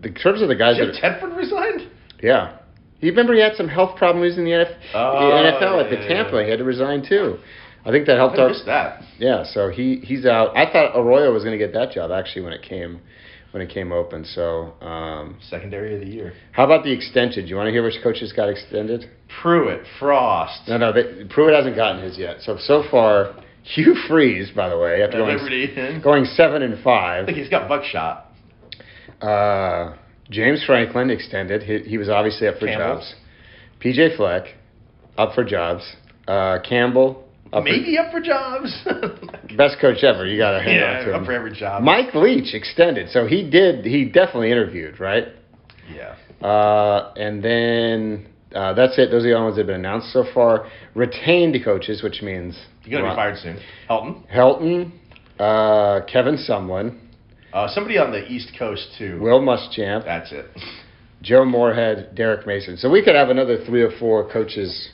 Speaker 1: the in terms of the guys
Speaker 2: Jim
Speaker 1: that,
Speaker 2: Tedford resigned?
Speaker 1: yeah, you remember he had some health problems in the, NF,
Speaker 2: Oh,
Speaker 1: the NFL at the
Speaker 2: yeah,
Speaker 1: Tampa.
Speaker 2: yeah.
Speaker 1: He had to resign too. I think that helped
Speaker 2: I
Speaker 1: our
Speaker 2: that.
Speaker 1: yeah, so he he's out. I thought Arroyo was going to get that job actually when it came when it came open. So, um,
Speaker 2: Secondary of the year.
Speaker 1: how about the extension? Do you want to hear which coaches got extended?
Speaker 2: Pruitt, Frost,
Speaker 1: No, no, they, Pruitt hasn't gotten his yet. So so far, Hugh Freeze, by the way, after going.
Speaker 2: I
Speaker 1: going seven and five.
Speaker 2: think he's got buckshot.
Speaker 1: Uh, James Franklin extended. He, he was obviously up for
Speaker 2: Campbell.
Speaker 1: jobs. PJ Fleck up for jobs. Uh, Campbell up
Speaker 2: Maybe up for jobs.
Speaker 1: best coach ever. You got to hang on to
Speaker 2: yeah,
Speaker 1: him.
Speaker 2: up for every job.
Speaker 1: Mike Leach extended, so he did. He definitely interviewed, right?
Speaker 2: Yeah.
Speaker 1: Uh, and then uh, that's it. Those are the only ones that have been announced so far. Retained coaches, which means
Speaker 2: You're gonna be fired soon. Helton.
Speaker 1: Helton, uh, Kevin Sumlin,
Speaker 2: Uh, somebody on the East Coast too.
Speaker 1: Will Muschamp,
Speaker 2: That's it.
Speaker 1: Joe Moorhead, Derek Mason. So we could have another three or four coaches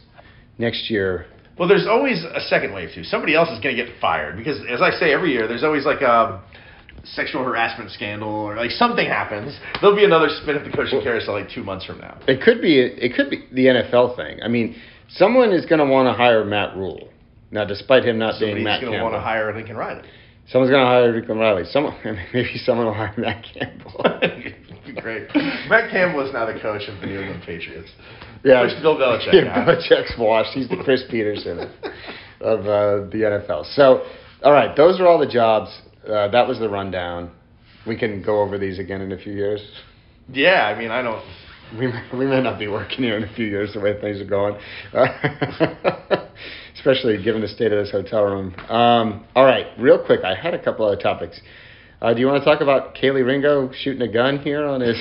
Speaker 1: next year.
Speaker 2: Well, there's always a second wave too. Somebody else is going to get fired because, as I say every year, there's always like a sexual harassment scandal or like something happens. There'll be another spin at the coaching carousel like two months from now.
Speaker 1: It could be. It could be the NFL thing. I mean, someone is going to want to hire Matt Rhule. Now, despite him not being Matt.
Speaker 2: Somebody's
Speaker 1: Matt
Speaker 2: going to
Speaker 1: Campbell,
Speaker 2: want to hire Lincoln Riley.
Speaker 1: someone's going to hire Lincoln Riley. Someone, maybe someone will hire Matt Campbell.
Speaker 2: great. Matt Campbell is now the coach of the New England Patriots.
Speaker 1: Yeah,
Speaker 2: Pushed Bill Belichick
Speaker 1: Yeah. Belichick's washed. He's the Chris Petersen of, of uh, the NFL. So, all right, those are all the jobs. Uh, that was the rundown. We can go over these again in a few years.
Speaker 2: Yeah, I mean, I don't.
Speaker 1: We may, we may not be working here in a few years the way things are going, uh, especially given the state of this hotel room. Um, all right, real quick, I had a couple other topics. Uh, do you want to talk about Kelee Ringo shooting a gun here on his?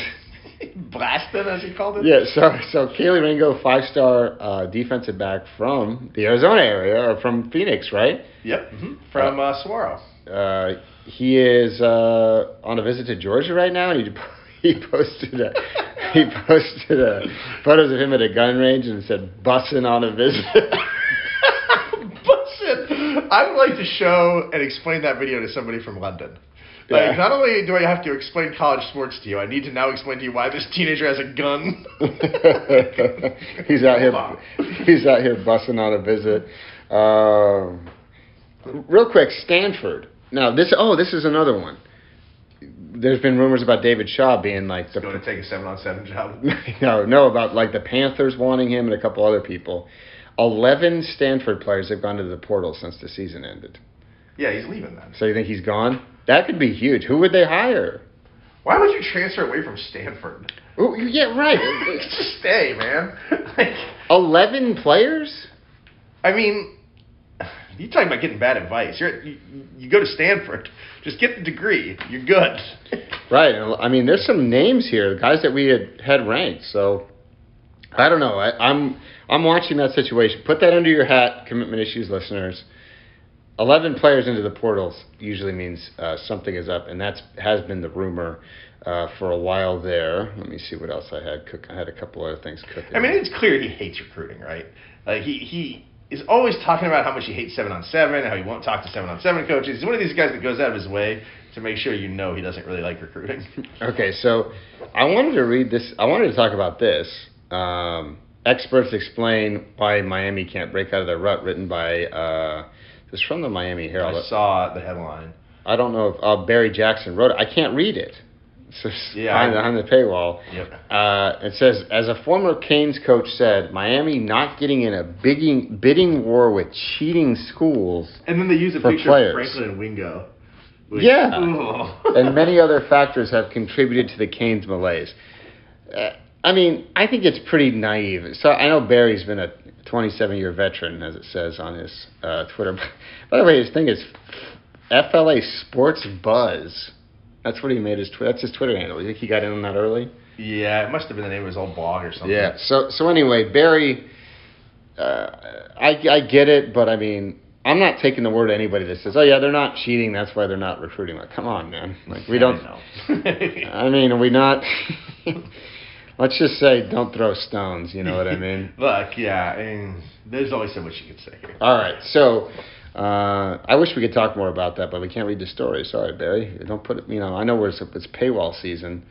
Speaker 2: Blasted, as he called it?
Speaker 1: Yeah, so so Kelee Ringo, five star uh, defensive back from the Arizona area or from Phoenix, right?
Speaker 2: Yep. hmm From uh, Saguaro.
Speaker 1: Uh, he is uh, on a visit to Georgia right now, and he he posted a, he posted a, photos of him at a gun range and said "bussin' on a visit."
Speaker 2: Bussin'. I would like to show and explain that video to somebody from London. Like,
Speaker 1: Yeah.
Speaker 2: not only do I have to explain college sports to you, I need to now explain to you why this teenager has a gun.
Speaker 1: he's out here. He's out here bussing on a visit. Um, real quick, Stanford. Now this. Oh, this is another one. There's been rumors about David Shaw being like the
Speaker 2: Going to take a seven on seven job.
Speaker 1: no, no, about like the Panthers wanting him and a couple other people. Eleven Stanford players have gone to the portal since the season ended.
Speaker 2: Yeah, he's leaving then.
Speaker 1: So you think he's gone? That could be huge. Who would they hire?
Speaker 2: Why would you transfer away from Stanford?
Speaker 1: Ooh, yeah, right.
Speaker 2: Just stay, man. Like,
Speaker 1: Eleven players?
Speaker 2: I mean, you're talking about getting bad advice? You're you, you go to Stanford, just get the degree. You're good.
Speaker 1: Right. I mean, there's some names here, guys that we had had ranked. So I don't know. I, I'm I'm watching that situation. Put that under your hat, commitment issues listeners. Eleven players into the portals usually means uh, something is up, and that has been the rumor uh, for a while there. Let me see what else I had. Cook. I had a couple other things cooking.
Speaker 2: I mean, it's clear he hates recruiting, right? Like he he is always talking about how much he hates seven on seven, how he won't talk to seven on seven coaches. He's one of these guys that goes out of his way to make sure you know he doesn't really like recruiting.
Speaker 1: Okay, so I wanted to read this. I wanted to talk about this. Um, experts explain why Miami can't break out of their rut. Written by uh, is from the Miami Herald.
Speaker 2: I saw the headline.
Speaker 1: I don't know if uh, Barry Jackson wrote it. I can't read it. It's
Speaker 2: Yeah,
Speaker 1: behind, behind the paywall.
Speaker 2: Yep.
Speaker 1: Uh, it says, as a former Canes coach said, Miami not getting in a bidding bidding war with cheating schools
Speaker 2: And then they use a picture
Speaker 1: players.
Speaker 2: of Franklin and Wingo.
Speaker 1: Yeah. And many other factors have contributed to the Canes malaise. Uh, I mean, I think it's pretty naive. So I know Barry's been a 27 year veteran, as it says on his uh, Twitter. By the way, his thing is FLA Sports Buzz. That's what he made his. Tw- that's his Twitter handle. You think he got in on that early?
Speaker 2: Yeah, it must have been the name of his old blog or something.
Speaker 1: Yeah. So so anyway, Barry, uh, I I get it, but I mean, I'm not taking the word of anybody that says, "Oh yeah, they're not cheating. That's why they're not recruiting." Like, come on, man. Like we don't.
Speaker 2: know.
Speaker 1: I mean, are we not? Let's just say, don't throw stones. You know what I mean?
Speaker 2: Look, yeah, mean, there's only so much you can say here.
Speaker 1: All right. So, uh, I wish we could talk more about that, but we can't read the story. Sorry, Barry. Don't put it. You know, I know it's it's paywall season.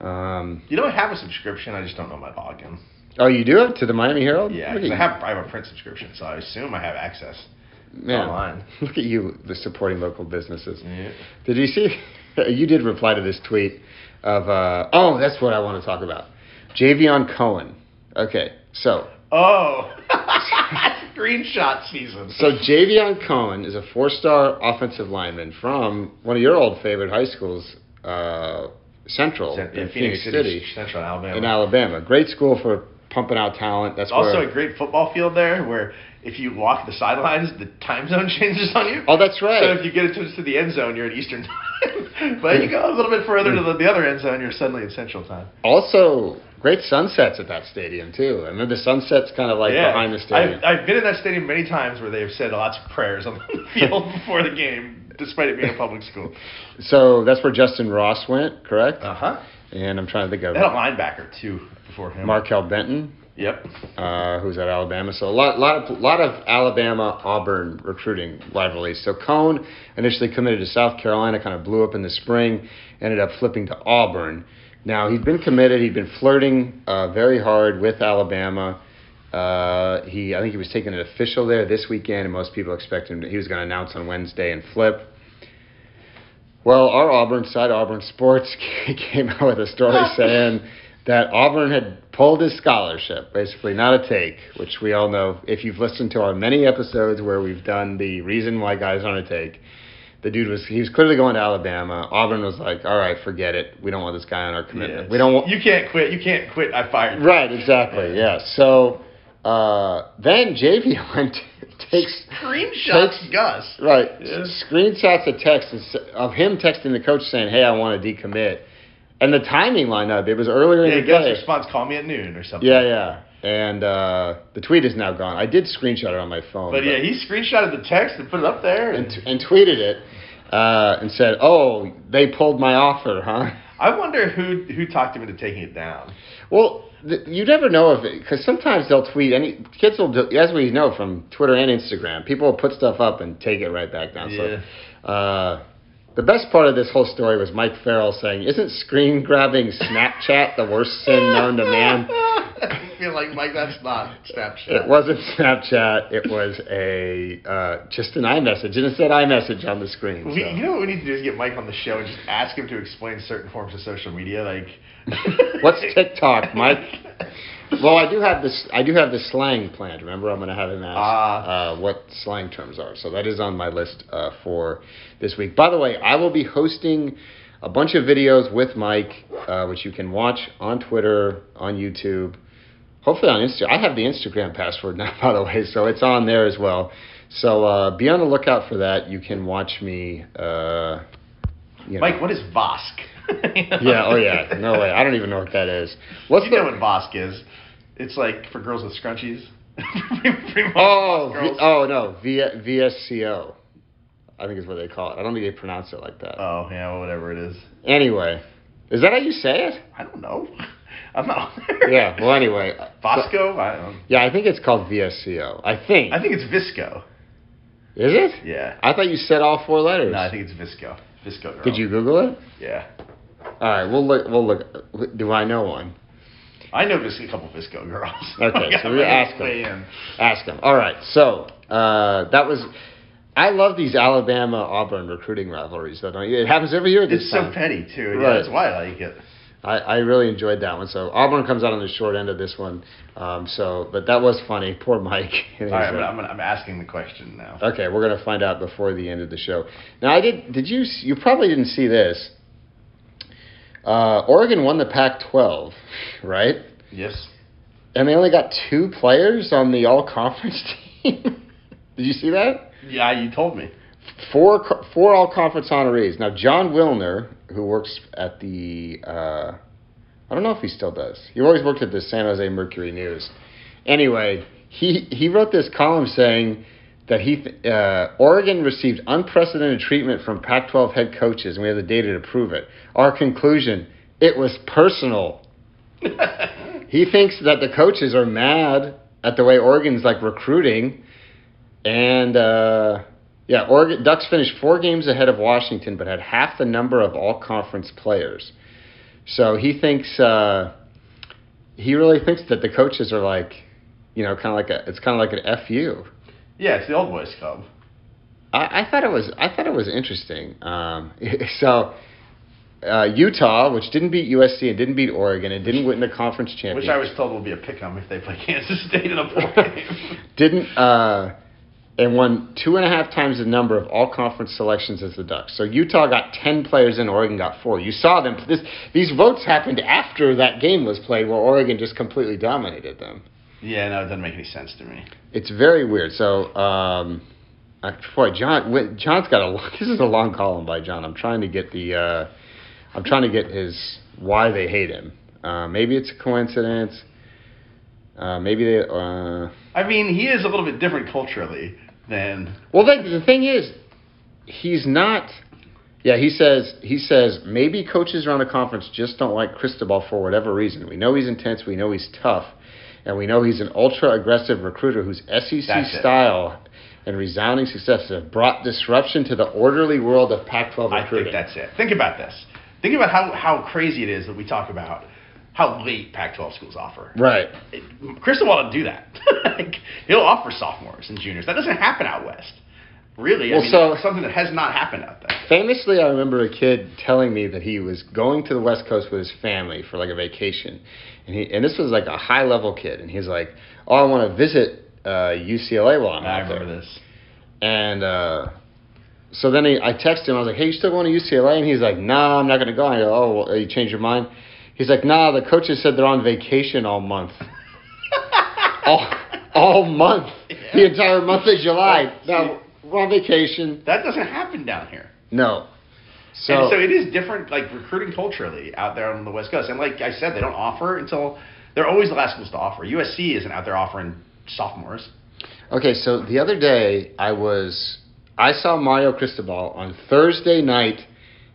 Speaker 1: Um,
Speaker 2: You know, I have a subscription. I just don't know my login.
Speaker 1: oh, you do it to the Miami Herald?
Speaker 2: Yeah, I have I have a print subscription, so I assume I have access.
Speaker 1: Man,
Speaker 2: online.
Speaker 1: Look at you, the supporting local businesses.
Speaker 2: Yeah.
Speaker 1: Did you see? You did reply to this tweet of. Uh, oh, that's what I want to talk about. Javion Cohen. Okay, so
Speaker 2: Oh, screenshot season.
Speaker 1: so Javion Cohen is a four-star offensive lineman from one of your old favorite high schools, uh, Central
Speaker 2: Cent-
Speaker 1: in
Speaker 2: yeah, Phenix City, Central Alabama.
Speaker 1: in Alabama. Great school for pumping out talent. That's
Speaker 2: also
Speaker 1: where.
Speaker 2: a great football field there, where if you walk the sidelines, the time zone changes on you.
Speaker 1: oh, that's right.
Speaker 2: So if you get it to, the end zone, you're at Eastern time. but you go a little bit further to the, the other end zone, you're suddenly in Central time.
Speaker 1: also, great sunsets at that stadium too. I remember the sunsets kind of like behind the stadium.
Speaker 2: I've, I've been in that stadium many times where they have said lots of prayers on the field before the game, despite it being a public school.
Speaker 1: So that's where Justin Ross went, correct?
Speaker 2: Uh huh.
Speaker 1: And I'm trying to think of
Speaker 2: They had a linebacker too before him.
Speaker 1: Markail Benton,
Speaker 2: Yep.
Speaker 1: uh, who's at Alabama. So a lot, lot of, lot of Alabama Auburn recruiting rivalries. So Cohen initially committed to South Carolina, kind of blew up in the spring, ended up flipping to Auburn. Now he'd been committed. He'd been flirting uh, very hard with Alabama. Uh, he, I think he was taking an official there this weekend, and most people expect him. To, he was going to announce on Wednesday and flip. Well, our Auburn side, Auburn Sports, came out with a story saying that Auburn had pulled his scholarship, basically not a take, which we all know if you've listened to our many episodes where we've done the reason why guys aren't a take. The dude was he was clearly going to Alabama. Auburn was like, "All right, forget it. We don't want this guy on our commitment.
Speaker 2: Yeah.
Speaker 1: We don't want
Speaker 2: You can't quit. You can't quit. I fired. you.
Speaker 1: Right, exactly. Yeah. So uh, then JV went takes
Speaker 2: Screenshots,
Speaker 1: Takes-
Speaker 2: Gus.
Speaker 1: right
Speaker 2: Yeah.
Speaker 1: screenshots of text of him texting the coach saying, "Hey, I want to decommit," and the timing lined up. It was earlier
Speaker 2: Yeah,
Speaker 1: in the
Speaker 2: Gus
Speaker 1: day.
Speaker 2: responds, "Call me at noon" or something.
Speaker 1: Yeah, yeah. And uh, the tweet is now gone. I did screenshot it on my phone.
Speaker 2: But yeah, he screenshotted the text and put it up there.
Speaker 1: and, and tweeted it uh, and said, "Oh, they pulled my offer, huh?"
Speaker 2: I wonder who who talked him into taking it down.
Speaker 1: Well, th- you never know if because sometimes they'll tweet any kids will do, as we know from Twitter and Instagram, people will put stuff up and take it right back down. So, uh, the best part of this whole story was Mike Farrell saying, "Isn't screen grabbing Snapchat the worst sin known to man?"
Speaker 2: I feel like Mike, that's not Snapchat.
Speaker 1: It wasn't Snapchat. It was a uh, just an iMessage, and it said iMessage on the screen.
Speaker 2: We,
Speaker 1: so.
Speaker 2: you know what we need to do is get Mike on the show and just ask him to explain certain forms of social media, like
Speaker 1: What's TikTok, Mike? Well, I do have this. I do have the slang planned. Remember, I'm going to have him ask
Speaker 2: Ah.
Speaker 1: uh, what slang terms are. So that is on my list uh, for this week. By the way, I will be hosting a bunch of videos with Mike, uh, which you can watch on Twitter, on YouTube, hopefully on Insta. I have the Instagram password now, by the way, so it's on there as well. So uh, be on the lookout for that. You can watch me. Uh, you know.
Speaker 2: Mike, what is Vosk?
Speaker 1: Yeah. Oh, yeah. No way. I don't even know what that is. What's
Speaker 2: you
Speaker 1: the?
Speaker 2: know what Vosk is? It's like for girls with scrunchies.
Speaker 1: Oh, v- oh no, v- VSCO. I think is what they call it. I don't think they pronounce it like that.
Speaker 2: Oh yeah, well, whatever it is.
Speaker 1: anyway, is that how you say it?
Speaker 2: I don't know. I'm not. on there.
Speaker 1: Yeah. Well, anyway.
Speaker 2: Bosco. I don't.
Speaker 1: Yeah, I think it's called VSCO. I think.
Speaker 2: I think it's Visco.
Speaker 1: Is it?
Speaker 2: Yeah.
Speaker 1: I thought you said all four letters.
Speaker 2: No, I think it's Visco. Visco girl.
Speaker 1: Did you Google it?
Speaker 2: Yeah.
Speaker 1: All right. We'll look. We'll look. Do I know one?
Speaker 2: I know Vis- a couple of Visco girls.
Speaker 1: Okay, so we ask them. Ask them. All right. So uh, that was. I love these Alabama Auburn recruiting rivalries. Though, don't you? It happens every year. This
Speaker 2: It's
Speaker 1: time.
Speaker 2: so petty too.
Speaker 1: Right.
Speaker 2: Yeah, that's why I like it.
Speaker 1: I, I really enjoyed that one. So Auburn comes out on the short end of this one. Um, so, but that was funny. Poor Mike.
Speaker 2: All right, I'm, I'm, I'm asking the question now.
Speaker 1: okay, we're gonna find out before the end of the show. Now, I did. Did you? You probably didn't see this. Uh, Oregon won the Pac-12, right?
Speaker 2: Yes.
Speaker 1: And they only got two players on the All-Conference team. did you see that?
Speaker 2: Yeah, you told me.
Speaker 1: Four four All-Conference honorees. Now, Jon Wilner, who works at the. Uh, I don't know if he still does. He always worked at the San Jose Mercury News. Anyway, he he wrote this column saying that he th- uh, Oregon received unprecedented treatment from Pac-12 head coaches, and we have the data to prove it. Our conclusion: it was personal. He thinks that the coaches are mad at the way Oregon's like recruiting, and uh, yeah, Oregon Ducks finished four games ahead of Washington, but had half the number of all-conference players. So he thinks uh, he really thinks that the coaches are like, you know, kind of like a it's kind of like an fu.
Speaker 2: yeah, it's the old boys club.
Speaker 1: I, I thought it was I thought it was interesting. Um, so uh, Utah, which didn't beat USC and didn't beat Oregon and didn't win the conference championship,
Speaker 2: Which I was told will be a pick 'em if they play Kansas State in a bowl game.
Speaker 1: didn't uh, and won two and a half times the number of all conference selections as the Ducks. So Utah got ten players and Oregon got four. You saw them. This these votes happened after that game was played, where Oregon just completely dominated them.
Speaker 2: yeah, no, it doesn't make any sense to me.
Speaker 1: It's very weird. So, um, boy, John, John's got a. This is a long column by John. I'm trying to get the. Uh, I'm trying to get his why they hate him. Uh, maybe it's a coincidence. Uh, maybe they. Uh,
Speaker 2: I mean, he is a little bit different culturally than.
Speaker 1: well, the, the thing is, he's not. Yeah, he says he says maybe coaches around the conference just don't like Cristobal for whatever reason. We know he's intense, we know he's tough, and we know he's an ultra aggressive recruiter whose SEC
Speaker 2: That's it.
Speaker 1: style and resounding success have brought disruption to the orderly world of Pac-12
Speaker 2: I
Speaker 1: recruiting.
Speaker 2: think that's it. Think about this. Think about how, how crazy it is that we talk about how late Pac-12 schools offer.
Speaker 1: right.
Speaker 2: It, Cristobal doesn't do that. Like, He'll offer sophomores and juniors. That doesn't happen out west. Really, I
Speaker 1: Well,
Speaker 2: mean,
Speaker 1: so-
Speaker 2: something that has not happened out there.
Speaker 1: Famously, I remember a kid telling me that he was going to the West Coast with his family for like a vacation, and he and this was like a high level kid, and he's like, "Oh, I want to visit uh, UCLA while I'm
Speaker 2: I
Speaker 1: out there."
Speaker 2: remember this.
Speaker 1: And uh, so then he, I texted him. I was like, "Hey, you still going to UCLA?" And he's like, "Nah, I'm not going to go." I go, "Oh, well, you changed your mind?" He's like, "Nah, the coaches said they're on vacation all month, all all month, the entire month of July. No, we're on vacation.
Speaker 2: That doesn't happen down here.
Speaker 1: No." So,
Speaker 2: and so it is different, like recruiting culturally out there on the West Coast. And like I said, they don't offer until they're always the last schools to offer. USC isn't out there offering sophomores.
Speaker 1: Okay, so the other day I was I saw Mario Cristobal on Thursday night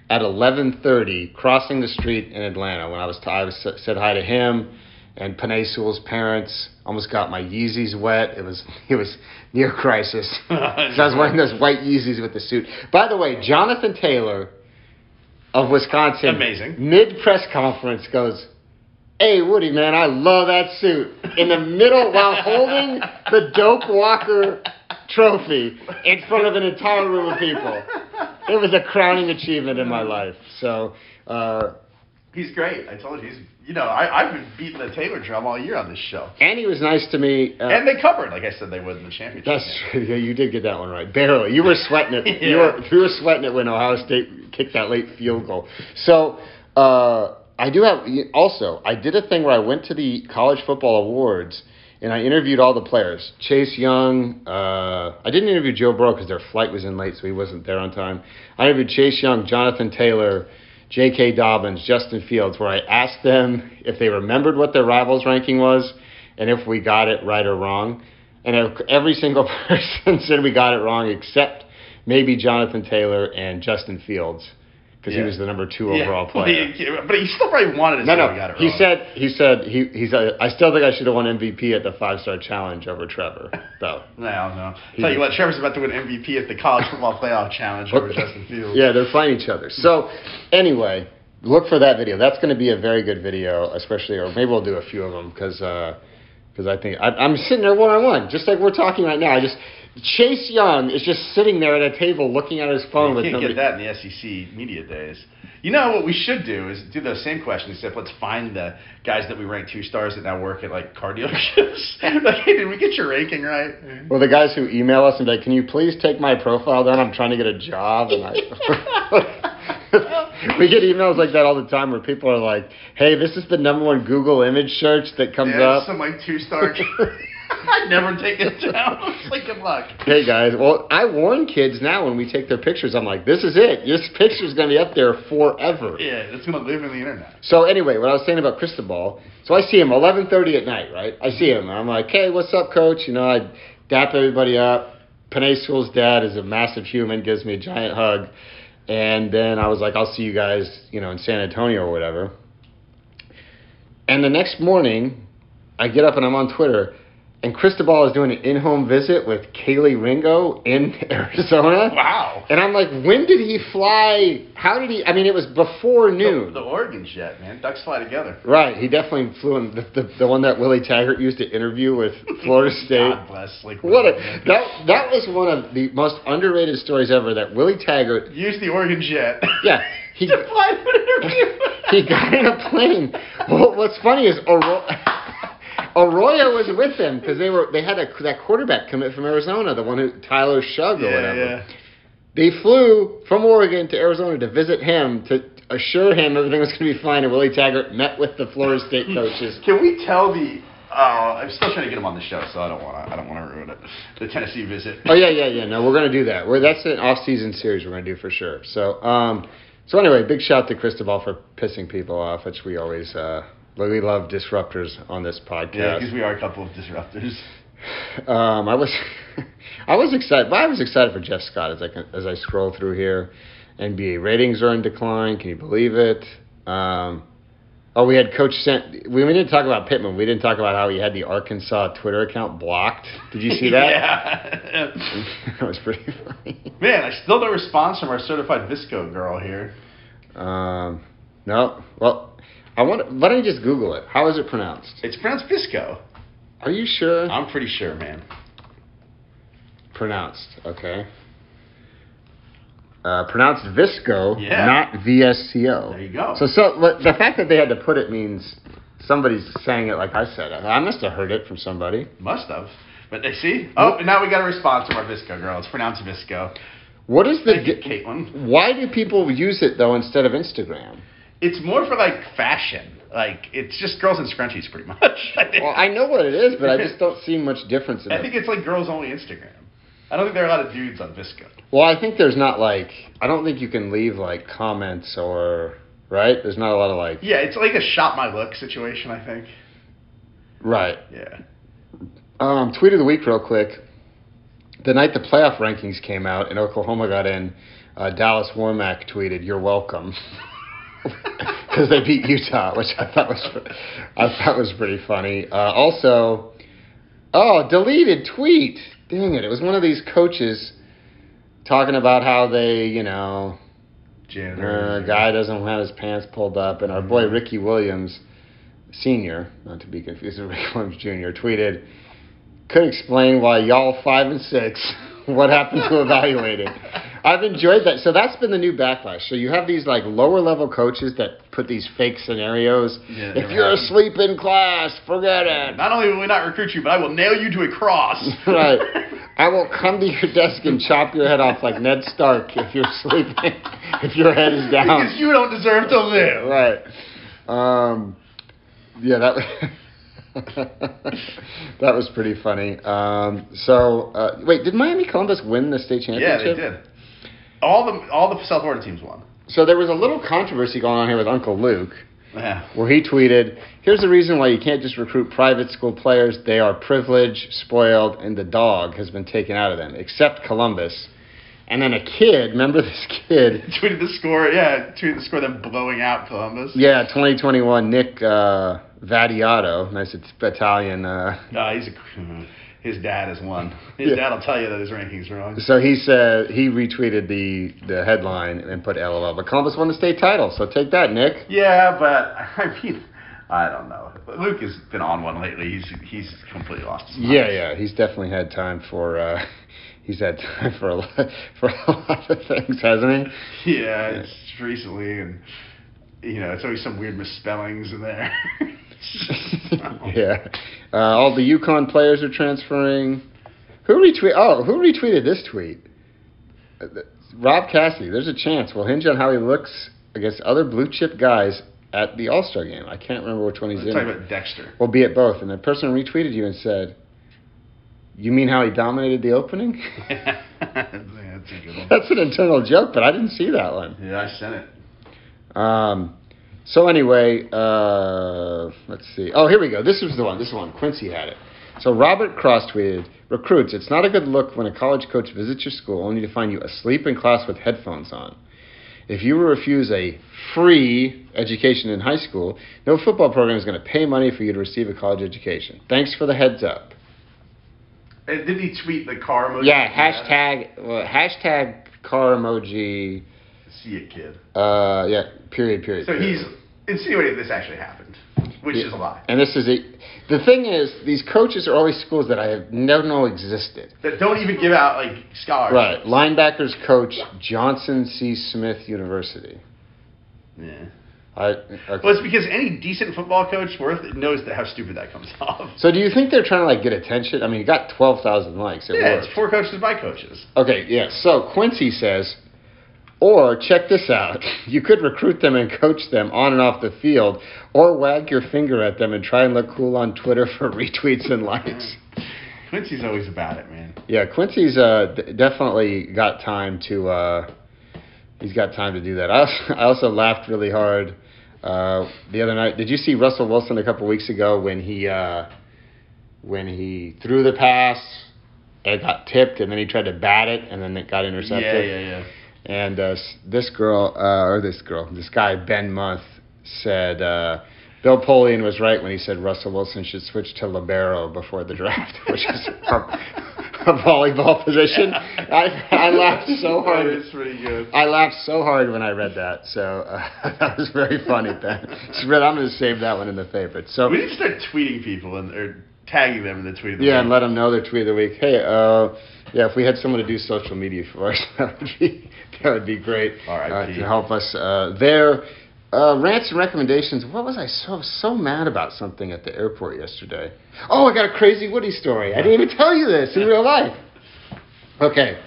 Speaker 1: at 11:30 crossing the street in Atlanta when I was t- I was said hi to him and Penei Sewell's parents. Almost got my Yeezys wet. It was it was near crisis. 'Cause I was wearing those white Yeezys with the suit. By the way, Jonathan Taylor of Wisconsin,
Speaker 2: Amazing.
Speaker 1: mid press conference goes, Hey Woody, man, I love that suit. In the middle, while holding the Doak Walker trophy in front of an entire room of people. It was a crowning achievement in my life. So, uh,
Speaker 2: He's great. I told you. He's, you know, I, I've been beating the Taylor drum all year on this show.
Speaker 1: and he was nice to me. Uh,
Speaker 2: And they covered, like I said, they would in the championship.
Speaker 1: That's true. Yeah, you did get that one right. Barely. You were sweating it. You were you were sweating it when Ohio State kicked that late field goal. So uh, I do have also I did a thing where I went to the college football awards and I interviewed all the players. Chase Young. Uh, I didn't interview Joe Burrow because their flight was in late, so he wasn't there on time. I interviewed Chase Young, Jonathan Taylor. J.K. Dobbins, Justin Fields, where I asked them if they remembered what their rivals ranking was and if we got it right or wrong. And every single person said we got it wrong except maybe Jonathan Taylor and Justin Fields because
Speaker 2: Yeah.
Speaker 1: he was the number two
Speaker 2: Yeah.
Speaker 1: overall player.
Speaker 2: he- but he still probably wanted to
Speaker 1: No, no.
Speaker 2: it
Speaker 1: He said he said he he said uh, I still think I should have won MVP at the five star challenge over Trevor though.
Speaker 2: No, no.
Speaker 1: He
Speaker 2: Tell you what, Trevor's about to win MVP at the college football playoff challenge over Justin Fields.
Speaker 1: Yeah, they're fighting each other. So anyway, look for that video. That's going to be a very good video, especially or maybe we'll do a few of them because because uh, I think I, I'm sitting there one on one, just like we're talking right now. I just Chase Young is just sitting there at a table looking at his phone
Speaker 2: You can't
Speaker 1: nobody.
Speaker 2: get that in the SEC media days. You know what we should do is do those same questions except let's find the guys that we rank two stars that now work at like car dealerships. like, hey, did we get your ranking right?
Speaker 1: Mm-hmm. Well, the guys who email us and be like, "Can you please take my profile down? I'm trying to get a job." And I, we get emails like that all the time where people are like, "Hey, this is the number one Google image search that comes
Speaker 2: yeah,
Speaker 1: up."
Speaker 2: some like two star. I'd never take it down. It's like good luck.
Speaker 1: Hey guys, well, I warn kids now when we take their pictures. I'm like, "This is it. This picture's gonna be up there forever."
Speaker 2: Yeah, it's gonna live in the internet.
Speaker 1: So anyway, what I was saying about Cristobal, so I see him 11:30 at night, right? I see him, I'm like, "Hey, what's up, coach?" You know, I dap everybody up. Penei Sewell's dad is a massive human, gives me a giant hug, and then I was like, "I'll see you guys, you know, in San Antonio or whatever." And the next morning, I get up and I'm on Twitter, and Cristobal is doing an in-home visit with Kelee Ringo in Arizona.
Speaker 2: Wow.
Speaker 1: And I'm like, when did he fly? How did he? I mean, it was before noon.
Speaker 2: The, the Oregon jet, man. Ducks fly together.
Speaker 1: Right, he definitely flew in the, the, the one that Willie Taggart used to interview with Florida State.
Speaker 2: God bless. Like
Speaker 1: What a that that was one of the most underrated stories ever. That Willie Taggart,
Speaker 2: used the Oregon jet.
Speaker 1: yeah, he
Speaker 2: to fly to an interview.
Speaker 1: he got in a plane. Well, what's funny is Arroyo, Arroyo was with them because they were they had a, that quarterback commit from Arizona, the one who Tyler Shough or
Speaker 2: Yeah,
Speaker 1: whatever.
Speaker 2: yeah.
Speaker 1: They flew from Oregon to Arizona to visit him to assure him everything was going to be fine. And Willie Taggart met with the Florida State coaches.
Speaker 2: Can we tell the? Uh, I'm still trying to get him on the show, so I don't want to. I don't want to ruin it. The Tennessee visit.
Speaker 1: Oh yeah, yeah, yeah. No, we're gonna do that. We're that's an off-season series we're gonna do for sure. So, um, so anyway, big shout to Cristobal for pissing people off, which we always uh, we love disruptors on this podcast.
Speaker 2: Yeah, because we are a couple of disruptors.
Speaker 1: um, I was I was excited. I was excited for Jeff Scott as I can- as I scroll through here. NBA ratings are in decline. Can you believe it? Um, oh, we had Coach Sent. We, we didn't talk about Pittman. We didn't talk about how he had the Arkansas Twitter account blocked. Did you see that?
Speaker 2: yeah.
Speaker 1: that was pretty funny.
Speaker 2: Man, I still no response from our certified Visco girl here.
Speaker 1: Um, no. Well, I want. Why don't you just Google it? How is it pronounced?
Speaker 2: It's pronounced Visco.
Speaker 1: Are you sure?
Speaker 2: I'm pretty sure, man.
Speaker 1: pronounced. Okay. uh, pronounced Visco,
Speaker 2: Yeah.
Speaker 1: not VSCO.
Speaker 2: There you go.
Speaker 1: So, so the fact that they had to put it means somebody's saying it like I said. I must have heard it from somebody.
Speaker 2: Must have. But they see. Oh, now we got a response from our Visco girl. It's pronounced Visco.
Speaker 1: What is the?
Speaker 2: Thank you, Caitlin.
Speaker 1: why do people use it though instead of Instagram?
Speaker 2: It's more for like fashion. Like it's just girls in scrunchies, pretty much. I.
Speaker 1: Well, I know what it is, but I just don't see much difference in
Speaker 2: I
Speaker 1: it.
Speaker 2: think it's like girls only Instagram. I don't think there are a lot of dudes on Visco.
Speaker 1: Well, I think there's not like I don't think you can leave like comments or right. There's not a lot of like
Speaker 2: Yeah, it's like a shop my look situation. I think.
Speaker 1: right.
Speaker 2: Yeah.
Speaker 1: Um, tweet of the week, real quick. The night the playoff rankings came out and Oklahoma got in, uh, Dallas Warmack tweeted, "You're welcome," because they beat Utah, which I thought was I thought was pretty funny. Uh, also, oh, deleted tweet. Dang it! It was one of these coaches talking about how they, you know,
Speaker 2: Janitor.
Speaker 1: uh, guy doesn't have his pants pulled up, and our boy Ricky Williams, senior, not to be confused with Ricky Williams Jr., tweeted, "Could explain why y'all five and six. what happened to evaluating?" I've enjoyed that. So that's been the new backlash. So you have these like lower level coaches that put these fake scenarios.
Speaker 2: Yeah,
Speaker 1: if you're
Speaker 2: happened.
Speaker 1: asleep in class, forget it.
Speaker 2: Not only will we not recruit you, but I will nail you to a cross.
Speaker 1: right. I will come to your desk and chop your head off like Ned Stark if you're sleeping, if your head is down.
Speaker 2: because you don't deserve to live.
Speaker 1: right. Um, yeah, that that was pretty funny. Um, so, uh, wait, did Miami Columbus win the state championship?
Speaker 2: Yeah, they did. All the all the South Florida teams won.
Speaker 1: So there was a little controversy going on here with Uncle Luke,
Speaker 2: Yeah.
Speaker 1: where he tweeted, "Here's the reason why you can't just recruit private school players. They are privileged, spoiled, and the dog has been taken out of them, except Columbus." And then a kid, remember this kid?
Speaker 2: Tweeted the score. Yeah, tweeted the score. then blowing out Columbus.
Speaker 1: Yeah, 2021, Nick uh, Vadiato, nice Italian. Uh,
Speaker 2: No, he's a. His dad is one. His
Speaker 1: Yeah.
Speaker 2: dad will tell you that his rankings wrong.
Speaker 1: so he said he retweeted the the headline and put LOL. But Columbus won the state title, so take that, Nick.
Speaker 2: Yeah, but I mean, I don't know. Luke has been on one lately. He's he's completely lost his mind.
Speaker 1: Yeah, yeah, he's definitely had time for. Uh, he's had time for a lot, for a lot of things, hasn't he?
Speaker 2: Yeah, it's recently, and you know, it's always some weird misspellings in there.
Speaker 1: yeah. Uh, all the UConn players are transferring. Who retweet? Oh, who retweeted this tweet? Uh, th- Rob Cassidy. There's a chance. We'll hinge on how he looks against other blue chip guys at the All Star game. I can't remember which one he's in.
Speaker 2: talking about Dexter.
Speaker 1: Well, be it both. And the person retweeted you and said, "You mean how he dominated the opening?"
Speaker 2: yeah, that's a good one.
Speaker 1: That's an internal joke, but I didn't see that one.
Speaker 2: Yeah, I sent it.
Speaker 1: Um, so anyway, uh, let's see. Oh, here we go. This was the one. This one. Quincy had it. So Robert Cross tweeted, "Recruits, it's not a good look when a college coach visits your school only to find you asleep in class with headphones on. If you refuse a free education in high school, no football program is going to pay money for you to receive a college education. Thanks for the heads up."
Speaker 2: And did he tweet the car emoji?
Speaker 1: Yeah. Hashtag. Well, hashtag car emoji.
Speaker 2: See a kid.
Speaker 1: Uh, yeah. Period. Period.
Speaker 2: So
Speaker 1: period.
Speaker 2: he's insinuating this actually happened, which
Speaker 1: Yeah.
Speaker 2: is a lie.
Speaker 1: And this is a. The thing is, these coaches are always schools that I have never known existed.
Speaker 2: That don't even give out like scholarships.
Speaker 1: Right. Linebackers coach, Johnson C. Smith University.
Speaker 2: Yeah.
Speaker 1: I, okay.
Speaker 2: Well, it's because any decent football coach worth it knows that how stupid that comes off.
Speaker 1: so do you think they're trying to like get attention? I mean, you got twelve thousand likes. It
Speaker 2: yeah,
Speaker 1: worked.
Speaker 2: it's four coaches by coaches.
Speaker 1: Okay, yeah. So Quincy says, or check this out: you could recruit them and coach them on and off the field, or wag your finger at them and try and look cool on Twitter for retweets and likes.
Speaker 2: Quincy's always about it, man.
Speaker 1: Yeah, Quincy's uh, d- definitely got time to. Uh, he's got time to do that. I also, I also laughed really hard uh, the other night. Did you see Russell Wilson a couple weeks ago when he uh, when he threw the pass? It got tipped, and then he tried to bat it, and then it got intercepted.
Speaker 2: Yeah, yeah, yeah.
Speaker 1: And uh, this girl, uh, or this girl, this guy Ben Month said uh, Bill Polian was right when he said Russell Wilson should switch to libero before the draft, which is a, a volleyball position. I, I laughed so hard.
Speaker 2: It's pretty good.
Speaker 1: I laughed so hard when I read that. So uh, that was very funny. Ben. I'm going to save that one in the favorites. So
Speaker 2: We need to start tweeting people and or tagging them in the tweet. Of the
Speaker 1: yeah,
Speaker 2: week.
Speaker 1: and let them know their tweet of the week. Hey, uh, yeah, if we had someone to do social media for us, that would be that would be great. Uh, to help us uh, there. Uh, rants and recommendations. What was I so so mad about something at the airport yesterday? Oh, I got a crazy Woody story. I didn't even tell you this in real life. Okay,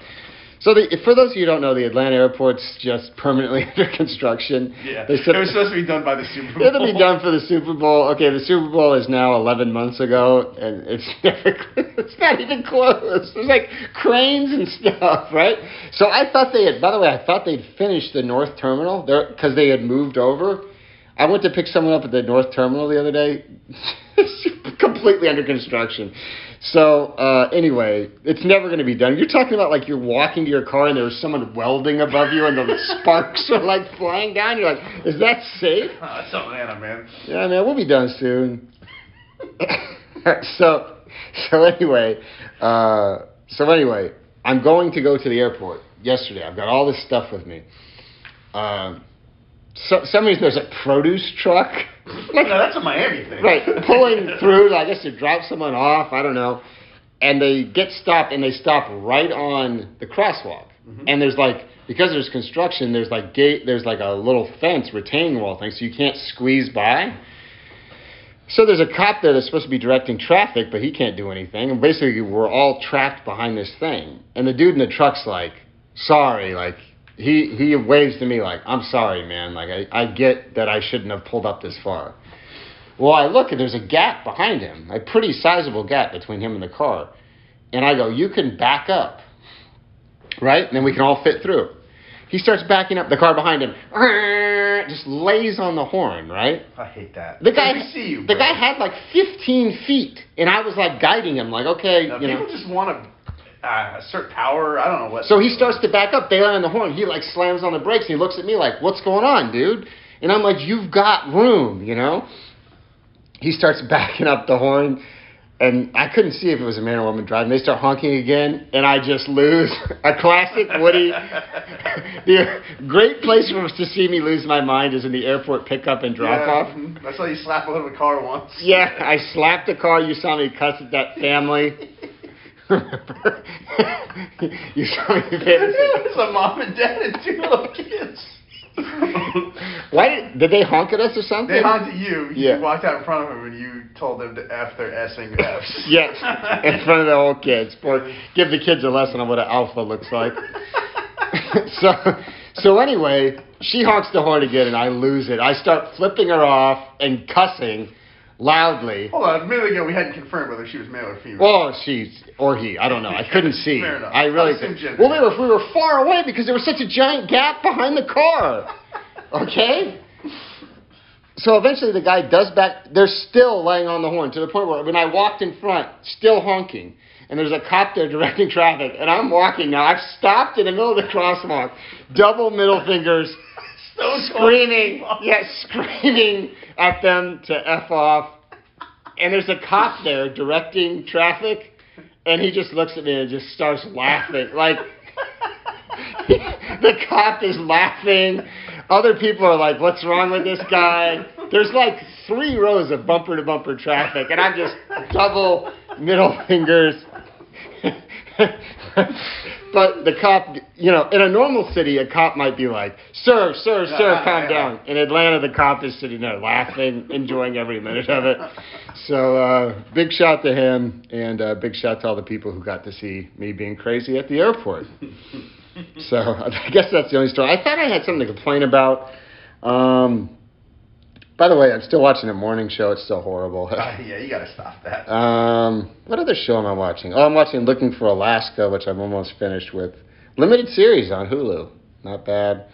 Speaker 1: so the, for those of you who don't know, the Atlanta airport's just permanently under construction.
Speaker 2: Yeah.
Speaker 1: They said-
Speaker 2: it was supposed to be done by the Super Bowl.
Speaker 1: It'll be done for the Super Bowl. Okay, the Super Bowl is now 11 months ago, and it's never, it's not even close. There's like cranes and stuff, right? So I thought they had. By the way, I thought they'd finished the North Terminal there because they had moved over. I went to pick someone up at the North Terminal the other day. completely under construction. So uh, anyway, it's never going to be done. You're talking about like you're walking to your car and there's someone welding above you and the sparks are like flying down. You're like, is that safe?
Speaker 2: Oh, that's Atlanta, man.
Speaker 1: Yeah, man, we'll be done soon. so, so anyway, uh, so anyway, I'm going to go to the airport yesterday. I've got all this stuff with me. Um, so, some reason there's a produce truck,
Speaker 2: no, that's a Miami thing.
Speaker 1: right, pulling through. I guess to drop someone off. I don't know. And they get stopped, and they stop right on the crosswalk. Mm-hmm. And there's like because there's construction, there's like gate, there's like a little fence, retaining wall thing, so you can't squeeze by. So there's a cop there that's supposed to be directing traffic, but he can't do anything. And basically, we're all trapped behind this thing. And the dude in the truck's like, "Sorry," like he he waves to me like, "I'm sorry, man. Like I I get that I shouldn't have pulled up this far." Well, I look and there's a gap behind him, a pretty sizable gap between him and the car. And I go, "You can back up." Right? And then we can all fit through. He starts backing up the car behind him. Just lays on the horn, right?
Speaker 2: I hate that.
Speaker 1: The guy,
Speaker 2: Let me see you.
Speaker 1: the guy had like 15 feet, and I was like guiding him, like, okay,
Speaker 2: No,
Speaker 1: you
Speaker 2: people
Speaker 1: know.
Speaker 2: just want to uh, assert power. I don't know what.
Speaker 1: So he starts to back up. They on the horn. He like slams on the brakes, and he looks at me like, "What's going on, dude?" And I'm like, "You've got room, you know." He starts backing up the horn, and I couldn't see if it was a man or woman driving. They start honking again, and I just lose a classic Woody. the great place for to see me lose my mind is in the airport pickup and drop
Speaker 2: Yeah,
Speaker 1: off.
Speaker 2: That's why you slap a little car once.
Speaker 1: Yeah, I slapped the car. You saw me cuss at that family. Remember? you saw me
Speaker 2: it's a mom and dad and two little kids.
Speaker 1: Why did, did they honk at us or something?
Speaker 2: They honked at you.
Speaker 1: Yeah.
Speaker 2: You walked out in front of them and you told them to F their S'ing F's.
Speaker 1: Yes, in front of the old kids. For give the kids a lesson on what an alpha looks like. so, so anyway, she honks the horn again, and I lose it. I start flipping her off and cussing loudly.
Speaker 2: Hold on, a minute ago we hadn't confirmed whether she was male or female.
Speaker 1: Well, she's or he. I don't know. I couldn't see.
Speaker 2: Fair enough.
Speaker 1: I really.
Speaker 2: I assumed
Speaker 1: well, they were. We were far away because there was such a giant gap behind the car. Okay. So eventually, the guy does back. They're still laying on the horn to the point where when I walked in front, still honking, and there's a cop there directing traffic, and I'm walking now. I've stopped in the middle of the crosswalk, double middle fingers,
Speaker 2: Cold
Speaker 1: screaming, yes, screaming at them to f off. And there's a cop there directing traffic, and he just looks at me and just starts laughing. Like the cop is laughing. Other people are like, "What's wrong with this guy?" There's like three rows of bumper to bumper traffic, and I'm just double middle fingers. but the cop, you know, in a normal city, a cop might be like, "Sir, sir, sir, calm down." In Atlanta, the cop is sitting there laughing, enjoying every minute of it. So, uh, big shout to him, and uh, big shout to all the people who got to see me being crazy at the airport. So I guess that's the only story. I thought I had something to complain about. Um, by the way, I'm still watching the morning show. It's still horrible.
Speaker 2: Uh, yeah, you gotta stop that.
Speaker 1: Um, what other show am I watching? Oh, I'm watching Looking for Alaska, which I'm almost finished with. Limited series on Hulu. Not bad.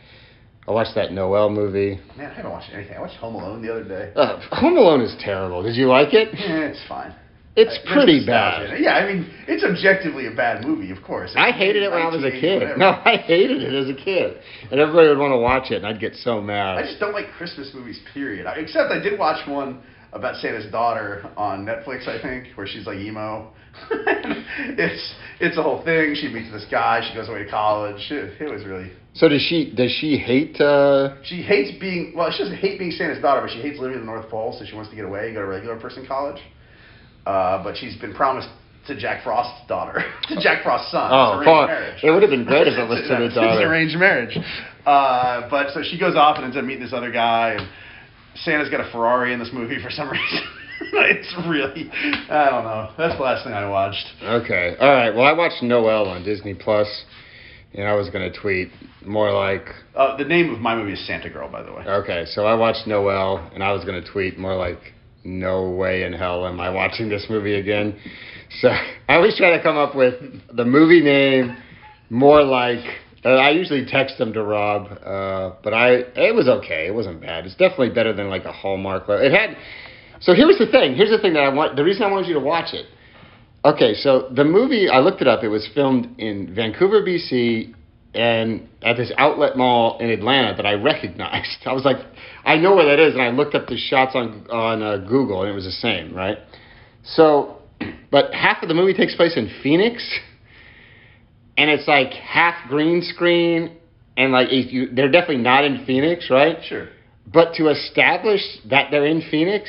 Speaker 1: I watched that Noelle movie.
Speaker 2: Man, I haven't watched anything. I watched Home Alone the other day.
Speaker 1: Uh, Home Alone is terrible. Did you like it?
Speaker 2: Eh, it's fine.
Speaker 1: It's
Speaker 2: There's
Speaker 1: pretty bad.
Speaker 2: it. Yeah, I mean, it's objectively a bad movie, of course.
Speaker 1: I hated it when I was a kid.
Speaker 2: whatever.
Speaker 1: No, I hated it as a kid. And everybody would want to watch it, and I'd get so mad.
Speaker 2: I just don't like Christmas movies, period. I, except I did watch one about Santa's daughter on Netflix, I think, where she's like emo. it's it's a whole thing. She meets this guy. She goes away to college. It, it was really.
Speaker 1: So does she? Does she hate? Uh,
Speaker 2: She hates being well. She doesn't hate being Santa's daughter, but she hates living in the North Pole, so she wants to get away and go to regular person college. Uh, but she's been promised
Speaker 3: to Jack Frost's daughter, to Jack Frost's son.
Speaker 1: Oh,
Speaker 3: It's arranged
Speaker 1: fuck.
Speaker 3: marriage.
Speaker 1: It would have been great if it was to the daughter.
Speaker 3: It's
Speaker 1: daughter.
Speaker 3: arranged marriage. Uh, but so she goes off and ends up meeting this other guy, and Santa's got a Ferrari in this movie for some reason. it's really, I don't know. That's the last thing I watched.
Speaker 1: Okay. All right. Well, I watched Noelle on Disney Plus, and I was gonna tweet more like,
Speaker 3: Uh, the name of my movie is Santa Girl, by the way.
Speaker 1: okay, so I watched Noelle, and I was gonna tweet more like, no way in hell am I watching this movie again. So I always try to come up with the movie name more like. Uh, I usually text them to Rob, uh, but I it was okay. It wasn't bad. It's definitely better than like a Hallmark. It had. So here's the thing. Here's the thing that I want. The reason I wanted you to watch it. Okay, so the movie I looked it up. It was filmed in Vancouver, BC, and at this outlet mall in Atlanta that I recognized. I was like, I know where that is, and I looked up the shots on on uh, Google, and it was the same, right? So, but half of the movie takes place in Phoenix, and it's like half green screen, and like if you, they're definitely not in Phoenix, right?
Speaker 3: Sure.
Speaker 1: But to establish that they're in Phoenix,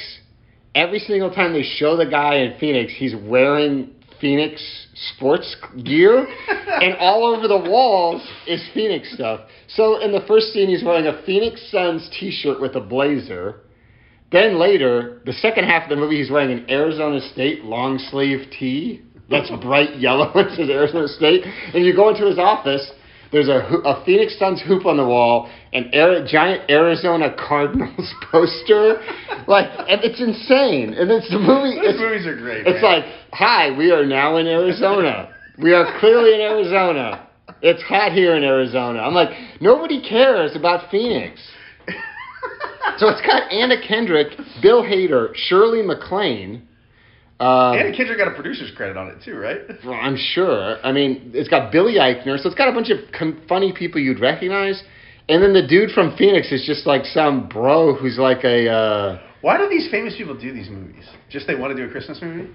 Speaker 1: every single time they show the guy in Phoenix, he's wearing Phoenix sports gear, and all over the walls is Phoenix stuff. So in the first scene, he's wearing a Phoenix Suns T-shirt with a blazer. Then later, the second half of the movie, he's wearing an Arizona State long sleeve tee that's bright yellow. It says Arizona State, and you go into his office. There's a, a Phoenix Suns hoop on the wall, an Ari- giant Arizona Cardinals poster, like, and it's insane. And it's the movie.
Speaker 3: Those
Speaker 1: it's,
Speaker 3: movies are great.
Speaker 1: it's
Speaker 3: man.
Speaker 1: like, hi, we are now in Arizona. We are clearly in Arizona. It's hot here in Arizona. I'm like, nobody cares about Phoenix. So it's got Anna Kendrick, Bill Hader, Shirley MacLaine. Um,
Speaker 3: Anna Kendrick got a producer's credit on it too, right?
Speaker 1: well, I'm sure. I mean, it's got Billy Eichner, so it's got a bunch of com- funny people you'd recognize. And then the dude from Phoenix is just like some bro who's like a. Uh,
Speaker 3: Why do these famous people do these movies? Just they want to do a Christmas movie?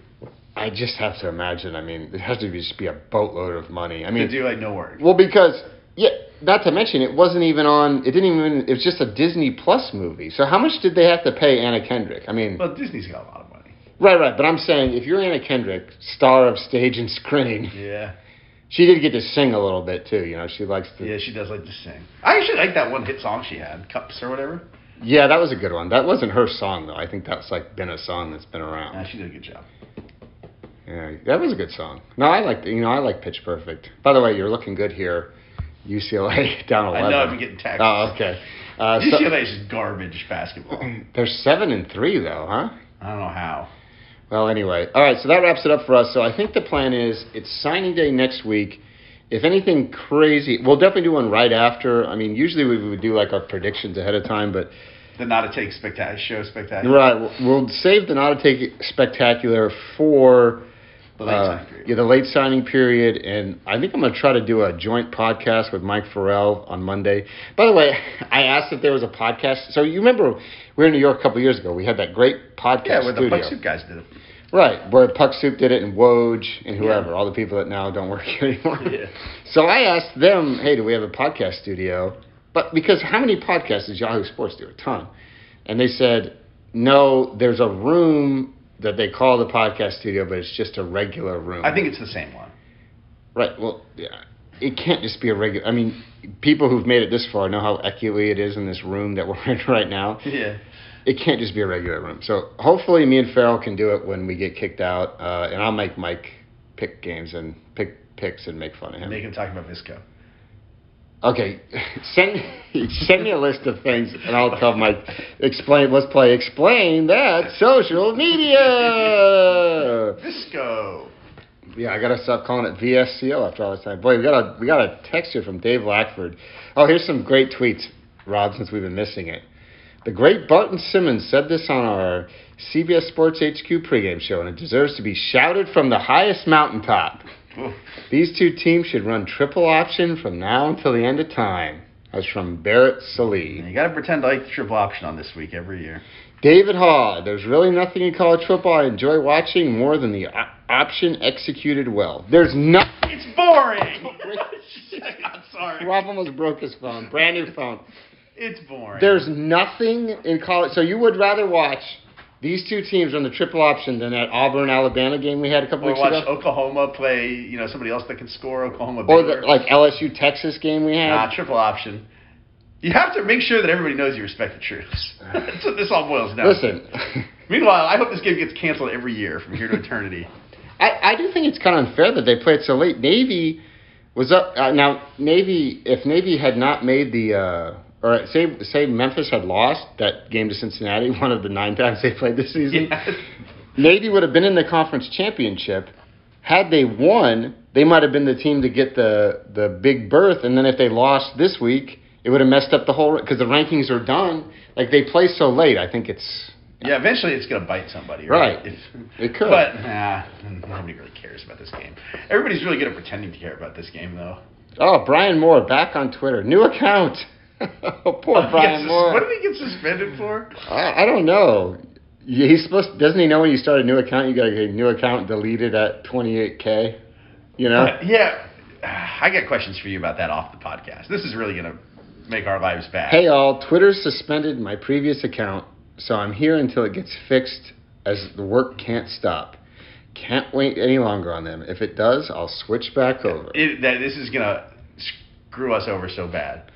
Speaker 1: I just have to imagine. I mean, it has to be, just be a boatload of money. I mean,
Speaker 3: to do like no work.
Speaker 1: Well, because yeah, not to mention it wasn't even on. It didn't even. It was just a Disney Plus movie. So how much did they have to pay Anna Kendrick? I mean,
Speaker 3: Well, Disney's got a lot of money.
Speaker 1: Right, right. But I'm saying if you're Anna Kendrick, star of stage and screen,
Speaker 3: Yeah.
Speaker 1: she did get to sing a little bit too. You know, she likes to.
Speaker 3: Yeah, she does like to sing. I actually like that one hit song she had, Cups or whatever.
Speaker 1: Yeah, that was a good one. That wasn't her song though. I think that's like been a song that's been around.
Speaker 3: Yeah, she did a good job.
Speaker 1: Yeah, that was a good song. No, I like you know I like Pitch Perfect. By the way, you're looking good here. UCLA down eleven.
Speaker 3: I know I've been getting texts.
Speaker 1: Oh, okay. Uh, so-
Speaker 3: UCLA is just garbage basketball.
Speaker 1: they're seven and three though, huh?
Speaker 3: I don't know how.
Speaker 1: Well, anyway, all right. So that wraps it up for us. So I think the plan is it's signing day next week. If anything crazy, we'll definitely do one right after. I mean, usually we would do like our predictions ahead of time, but
Speaker 3: The Not a Take spectacular show spectacular.
Speaker 1: right, we'll- we'll save the not a take spectacular for
Speaker 3: The late
Speaker 1: uh,
Speaker 3: signing period.
Speaker 1: yeah the late signing period, and I think I'm going to try to do a joint podcast with Mike Farrell on Monday. By the way, I asked if there was a podcast. So you remember we were in New York a couple years ago. We had that great podcast
Speaker 3: Yeah, where the. Puck Soup guys did it.
Speaker 1: Right, where Puck Soup did it and Woj and whoever,
Speaker 3: Yeah.
Speaker 1: all the people that now don't work here anymore.
Speaker 3: Yeah.
Speaker 1: So I asked them, hey, do we have a podcast studio? But because how many podcasts does Yahoo Sports do? A ton. And they said, no, there's a room that they call the podcast studio, but it's just a regular room.
Speaker 3: I think it's the same one.
Speaker 1: Right, well, yeah. It can't just be a regular. I mean, people who've made it this far know how echoey it is in this room that we're in right now
Speaker 3: Yeah.
Speaker 1: it can't just be a regular room. So hopefully, me and Farrell can do it when we get kicked out, uh, and I'll make Mike pick games and pick picks and make fun of him.
Speaker 3: Make him talk about Visco.
Speaker 1: Okay, send send me a list of things, and I'll tell Mike. Explain. Let's play. Explain that social media.
Speaker 3: Visco.
Speaker 1: Yeah, I gotta stop calling it VSCO after all this time. Boy, we got a we got a text here from Dave Lackford. Oh, here's some great tweets, Rob, since we've been missing it. The great Barton Simmons said this on our CBS Sports HQ pregame show, and it deserves to be shouted from the highest mountaintop. These two teams should run triple option from now until the end of time. That's from Barrett Sallee.
Speaker 3: You got to pretend I like the triple option on this week every year.
Speaker 1: David Haw, there's really nothing in college football I enjoy watching more than the option executed well. There's nothing.
Speaker 3: It's boring. I'm sorry.
Speaker 1: Rob almost broke his phone. Brand new phone.
Speaker 3: It's boring.
Speaker 1: There's nothing in college. So you would rather watch these two teams on the triple option than that Auburn Alabama game we had a couple
Speaker 2: Or
Speaker 1: weeks
Speaker 2: watch
Speaker 1: ago,
Speaker 2: Oklahoma play, you know, somebody else that can score. Oklahoma.
Speaker 1: or the like LSU Texas game we had.
Speaker 2: Nah, triple option. You have to make sure that everybody knows you respect the troops. That's what this all boils down. to.
Speaker 1: Listen,
Speaker 2: Meanwhile, I hope this game gets canceled every year from here to eternity.
Speaker 1: I, I do think it's kind of unfair that they played so late. Navy was up uh, now. Navy, if Navy had not made the, uh, or say say Memphis had lost that game to Cincinnati, one of the nine times they played this season,
Speaker 2: Yeah.
Speaker 1: Navy would have been in the conference championship. Had they won, they might have been the team to get the the big berth. And then if they lost this week, it would have messed up the whole because the rankings are done. Like they play so late, I think it's
Speaker 2: Yeah, eventually it's gonna bite somebody,
Speaker 1: Right.
Speaker 2: right? If,
Speaker 1: It could.
Speaker 2: But nah, nobody really cares about this game. Everybody's really good at pretending to care about this game, though.
Speaker 1: oh Brian Moore back on Twitter, new account. oh, poor Brian Moore.
Speaker 2: What did he get suspended for?
Speaker 1: I, I don't know. He's supposed. Doesn't he know when you start a new account, you got a new account deleted at 28k? You know.
Speaker 2: Uh, yeah, I got questions for you about that off the podcast. This is really gonna make our lives bad.
Speaker 1: Hey all, Twitter suspended my previous account, so I'm here until it gets fixed as the work can't stop. Can't wait any longer on them. If it does, I'll switch back over.
Speaker 2: it, that this is gonna screw us over so bad.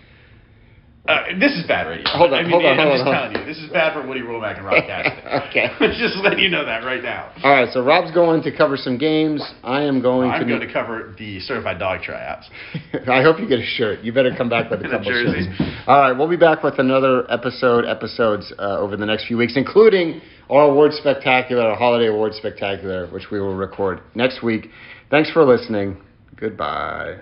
Speaker 2: Uh, this is bad radio.
Speaker 1: Hold on,
Speaker 2: I mean,
Speaker 1: hold on,
Speaker 2: I'm
Speaker 1: hold
Speaker 2: just
Speaker 1: on,
Speaker 2: telling you, this is bad for Woody Rollback and Rob Cassidy.
Speaker 1: Okay.
Speaker 2: just letting you know that right now.
Speaker 1: All right, so Rob's going to cover some games. I am going
Speaker 2: I'm
Speaker 1: to.
Speaker 2: going to cover the certified dog tryouts.
Speaker 1: I hope you get a shirt. You better come back with
Speaker 2: a
Speaker 1: couple
Speaker 2: jersey.
Speaker 1: shirts. All right, we'll be back with another episode, episodes uh, over the next few weeks, including our awards spectacular, our holiday awards spectacular, which we will record next week. Thanks for listening. Goodbye.